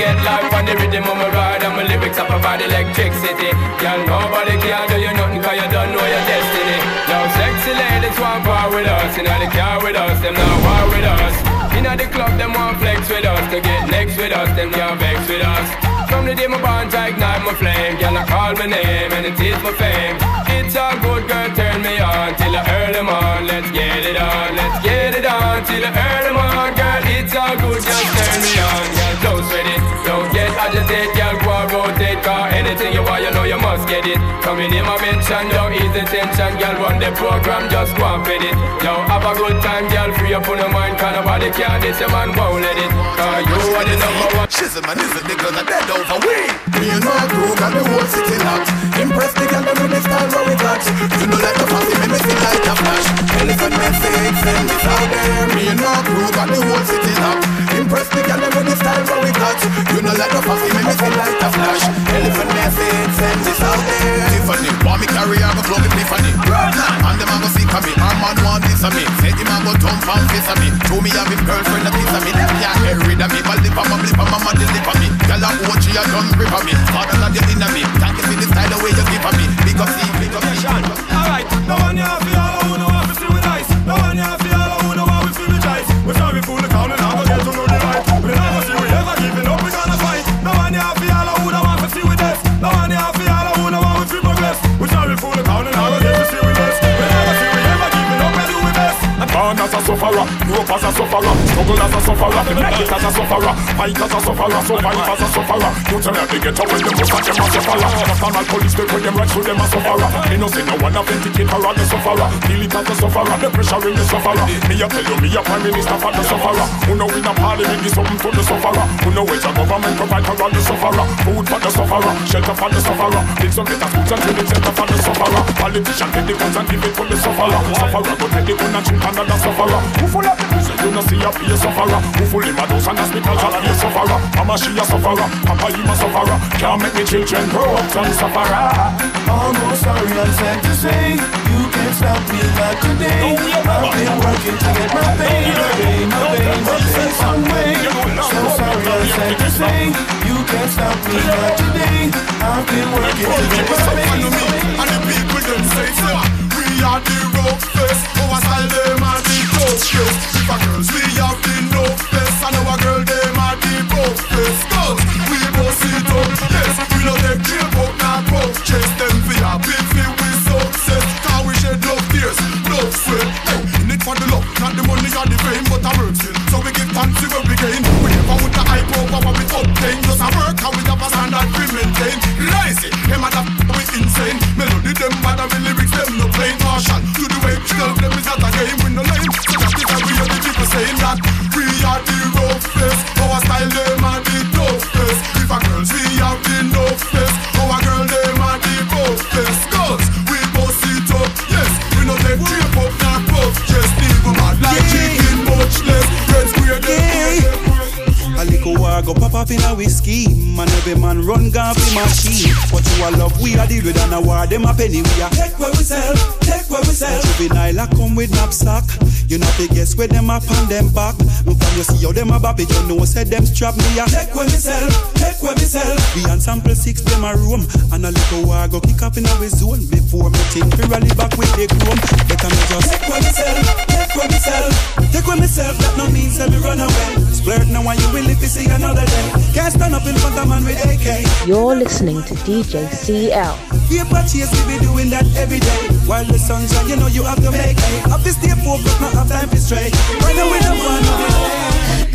Get life on the rhythm of my ride and my lyrics up provide electricity. Girl, nobody can do you nothing cause you don't know your destiny. Yo, sexy ladies want war with us, in the car with us, them not war with us. In the club, them want flex with us, to get next with us, them can't vex with us. From the day my bond, I ignite my flame, girl, I call my name and it is my fame. It's all good, girl, turn me on till I earn them. Let's get it on, let's get it on till I earn them girl. It's all good, just turn me on, girl. Don't sweat it, don't get agitated, girl. Go and rotate, car anything you want, you know you must get it. Coming in my mention, don't ease the tension, girl. Run the program, just go and fit it. Yo, have a good time, girl. Free up on your mind, cause nobody can this, your man won't let it. Cause you are the number one. Shizzle man, is it I'm dead over we? Me and my crew got the whole city locked. Impress the girl with the style what we got. You know like the fancy me missing like a flash. Elephant message send this out there. Me and my crew got the whole city locked. Impress the girl with the style what we got. You know like the fancy me missing like a flash. Elephant message send this out there. Tiffany, want me carry on, go club Tiffany. And the man go sick of me. Our man want this of me. Say the man go thumb from face of me. Show me have him girlfriend a piece of me. Them can't get rid of me. But lip on my lip on my mama deliver me. Girl, I'm what she a done grip on me. Father, not your inner me. Thank you for the style the way you give on me. Big up see, big up. Alright, no one here for all sufferer, up as a sufferer, struggle as a sufferer, make it as a sufferer, fight as a sufferer, survive as a sufferer. You tell me they get away, them most of them a sufferer. National police they put them right through them a sufferer. Me no say no one a vindicator or the sufferer. Feel it as a sufferer, the pressure in the sufferer. Me a tell you, me a prime minister for the sufferer. Who know in a parliament is something to the sufferer. Who know which a government provide for the sufferer. Food for the sufferer, shelter for the sufferer. Big some better schools and training center for the sufferer. Politician take the guns and give it to the sufferer. Sufferer go take the gun and shoot another sufferer. Who full of the prison, you no see a be a sufferer. Who full my dose and hospital shall be a sufferer. Mama she a sufferer, Papa you a sufferer. Can't make me children grow up to sufferer. Almost sorry, I'm sad to say You can't stop me not today. I've been working to get my pay My pay, my pay, my pay some way So sorry, I'm sad to say You can't stop me not today. I've been working to get my pay And the people them say so We are the face. Our style them are the face. If a girls we have the face. And our girl them are the face. Girls we both it up Yes. We no take care but not broke Chase them for your big feel we success. Cause we shed love tears Love sweat. Hey for the love Not the money or the fame But a work still So we give thanks to we gain. We never with the hype over what we obtain Just a work and we have standard we maintain. Lazy Them a a love we a deal with and a war them a penny we a Take where we sell, take where we sell. Juvenile a come with knapsack. You know fi guess where them up on them back. And from you see how them a bop it. You know say them strap me a. Take where we sell, take where we sell. We on sample six them a room And a little war go kick up in our zone. Before me think we rally back with the chrome. Better me just Take where we sell, take where we sell. Take where me sell, that no means that me run away Splurt now and you will if you see another day Can't stand up in front of man with AK You're listening to DJ CL. Paper chase, we be doing that every day. While the sun shine, you know you have to make hay. Up this stay focused, not have time to stray. Right now we don't want no.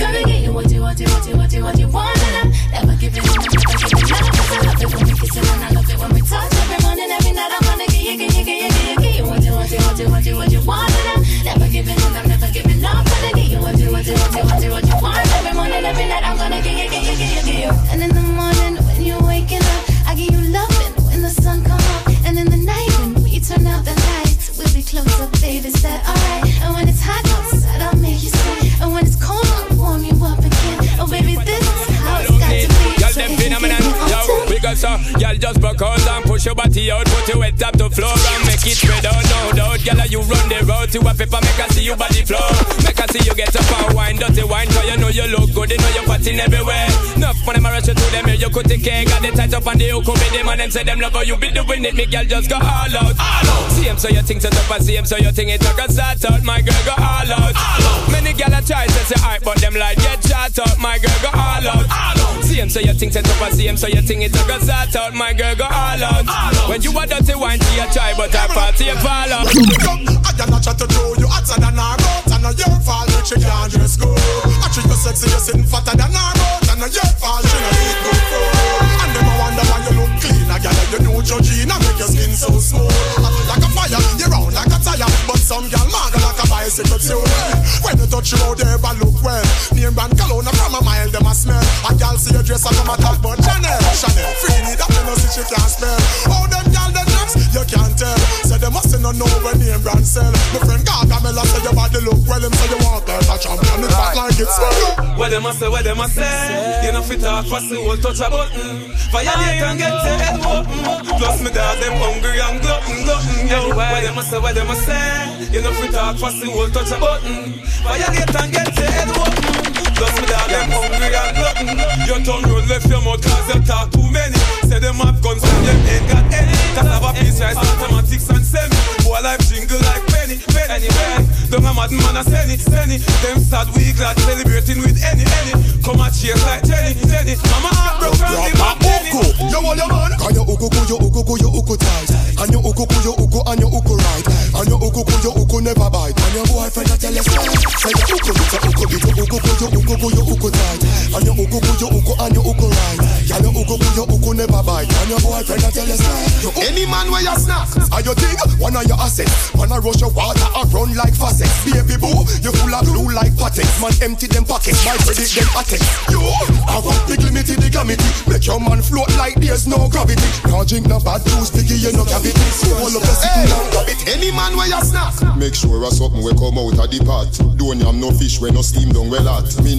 Gonna get you what you want, you want, you want, you want, you want, and I'm never giving up, never giving up. 'Cause I love it when we kissing and I love it when we touch. Every morning, every night, I'm gonna get you, get you, get you, get you, get you what you want, you want, you want, you want, you want, and I'm never giving up, never giving up. Gonna get you what you want, you want, you want, you want, And in the morning, when you're waking up, I give you loving when the sun come up, and in the night when we turn out the lights, we'll be closer, baby. Is that alright? And when it's hot outside, I'll make you sweat, and when it's cold, I'll warm you up again. Oh baby, this is how it's got to be. Y'all So if you give me all to because uh, y'all just broke out and push your body out, put your head top to floor and make it spread out. No doubt, girl, you run the road to a paper, make I see you body flow. Make I see you get up and wine, dirty wine, cause you know you look good, you know you're fatting everywhere. Enough when them a rush you to them, here you could take care, got the tight up and the hook with them, and them say them love how you be doing it, me girl just go all out. All out. See him so you think so tough, and see him so you think it took a start out, my girl go all out. All out. Many girl a try to say hype, but them like get shot out, my girl go all out. All out. See him so you think so tough, and see him so you think it took a start out, my girl go all out. When you a dirty wine, see a try, but I party you fall out. I cannot try to do you hotter than our boat And not your fault she can't dress good. I treat you sexy, you're sitting fatter than our boat And not your fault she not eat good food wonder why you look clean. I got you gene and make your skin so smooth. Like a fire, you're round like a tire. But some gal mad like a bicycle too. When you touch you out there, but look well. Name brand cologne from a mile, them a smell. A gal see your dress and come a talk about Chanel. Chanel, free that you know see she can't spell. How them gal them next, you can't tell. Say them must not know when name brand sell. My friend Gargamel say your body look well Him say you want girl a champion It fat like it's swell What them a say, where them a say. You know fit talk fast, you will touch a button Violate mm? night and get to hell. Oh. Plus me dog them hungry and glutton, glutton. Yo, why them a say, why them a say? You know free talk, fussy, whole touch a button. Fire get and get to hell. Plus me dog, them hungry and glutton You turn road left your mouth cause you talk too many. Say them have guns and them ain't got any. Cause have a piece rise automatics and semi. Boy life jingle like penny, penny, penny. Don't a mad man a send it, send it Them sad we glad celebrating with any, any. Come and chase like Jenny, Jenny. Mama heart broke round the back penny. You all your man. Can you uku ku, you uku ku, you uku tight. And you uku ku, you uku and you uku right. And you uku ku, you uku never bite. And your boyfriend a tell you say Say you uku bit, you uku bit, you uku you uku ku, you uku tight. And you uku ku, you uku and you uku right. Can you uku ku, you uku never bite. And your boyfriend a tell you say. Any man where you snack? Are you think? One of your assets. Man a rush your water and run like faucets Baby boo, you full of blue like patex Man empty them pockets, my credit them attex You, I want big limited the gravity Make your man float like there's no gravity. Can't drink no bad juice, sticky you no cavity Hold up your sitting down, grab Any man where you snack? Make sure a something we come out of the pot. Don't yam no fish when no steam down well hot. Me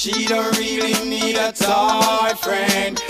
She don't really need a toy friend.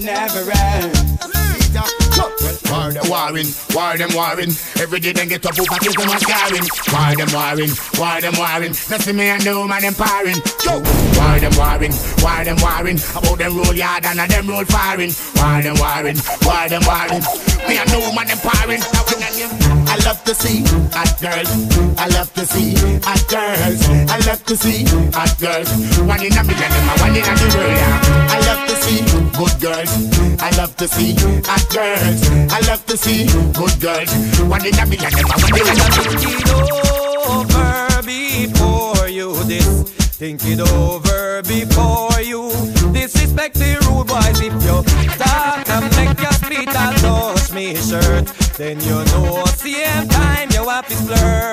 Never end. War them warring, war them warring. Every day them get up over kill them a. War them warring, war them warring. Nothing me and the woman them parring. Yo, war them warring, war them warring. About them roll yard and a them roll firing. War them warring, war them warring. Me and the woman them parring. I love to see hot girls. I love to see hot girls. I love to see hot girls. One in a million, them a one in a. Yeah. I love to see good girls. I love to see hot girls. I love to see good girls. One in a million, one in a the Think it over before you this. Think it over before you disrespect the rude boys. If you start to make your feet and touch me shirt, then you know happy blur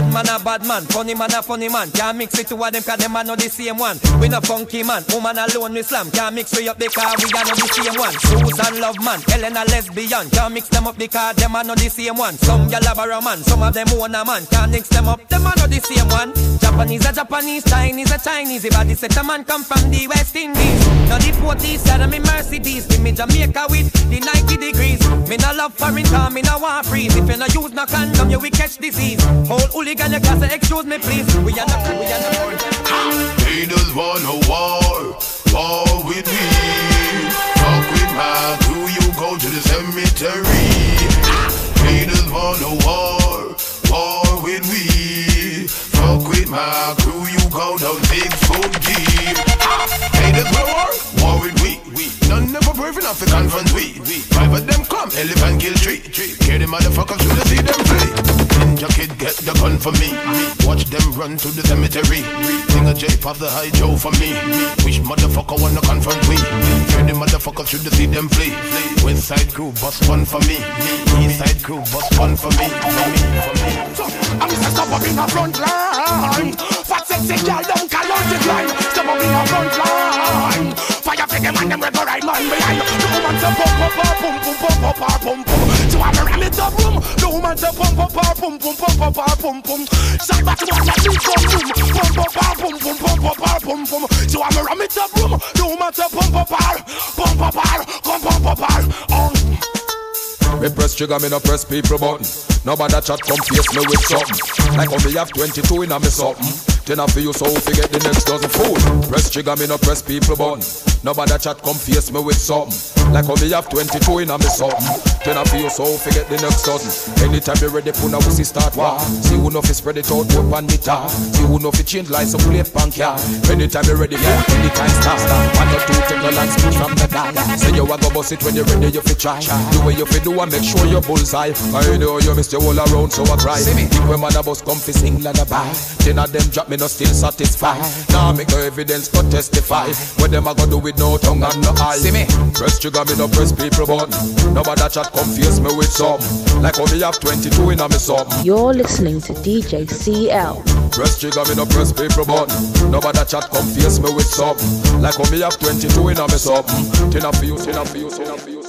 bad man a bad man, funny man a funny man. Can't mix it two of them cause them are not the same one. We no funky man, woman alone we slam. Can't mix we up because we are not the same one. Susan love man, Ellen a lesbian. Can't mix them up because them are not the same one. Some gyal have a man, some of them own a man. Can't mix them up, them are not the same one. Japanese a Japanese, Chinese a Chinese. If I set a man come from the West Indies. Now the 40s side me Mercedes. Give me Jamaica with the 90 degrees. Me no love foreign car, me no want freeze. If you no use no condom, you will catch disease. Whole hooligan, you can say excuse me please. We are not, we are not. Haters wanna war, war with me. Fuck with my crew, you go to the cemetery. Haters wanna war, war with me. Fuck with my crew, you go down six foot deep. Haters wanna war. Brave enough to confront we. Five of them come, elephant kill tree. Hear the motherfuckers should have see them flee. Ninja kid get the gun for me. Watch them run to the cemetery. Sing a J pop the high Joe for me. Which motherfucker wanna confront we? Hear the motherfuckers should have see them flee. West side crew bust one for me. East side crew bust one for me. For me, for me. I'm just stop up in the front line. Fat sexy girl don't call out the line. Stop up in the front line. Fire for them and them go right man behind. The woman say pump up her pump pump pump up her pump pump. So I'm a ram room. The woman say pump up her pump pump pump up her pump pump. Side back to one that big drum room. Pump up her pump pump pump up her pump pump. So I'm a ram room. The woman say pump up her pump up her pump pump up her. Oh. Me press trigger, me no press people button. Nobody chat come face me with something. Like how me have 22 in a me something. Ten I feel you, so forget the next dozen fool. Press trigger, me no press people button. Nobody chat come face me with something. Like how me have 22 in a me something. Ten I feel you, so forget the next dozen. Anytime you ready, put now we see start war. See who know fi spread it out, put on the tar. See who know fi change lights, so play punk yeah. Anytime you ready, fool, anytime start. One or two, take the land speech from the guy. Say you a go bust it when you ready, you fi try. The way you fi do, and make sure you bullseye. I know you miss your all around, so I cry. Think when man a bus come fi sing lullaby. Ten of them drop me no still satisfied. Now make no evidence but testify. What them a go do with no tongue and no eye? See me. Press trigger me no press people button. Nobody chat confuse me with some. Like how me have 22 in a me something. You're listening to DJ CL. Press trigger me no press people button. Nobody chat confuse me with something. Like how me have 22 in a me something. Ten a for you, ten a for you, ten a for you.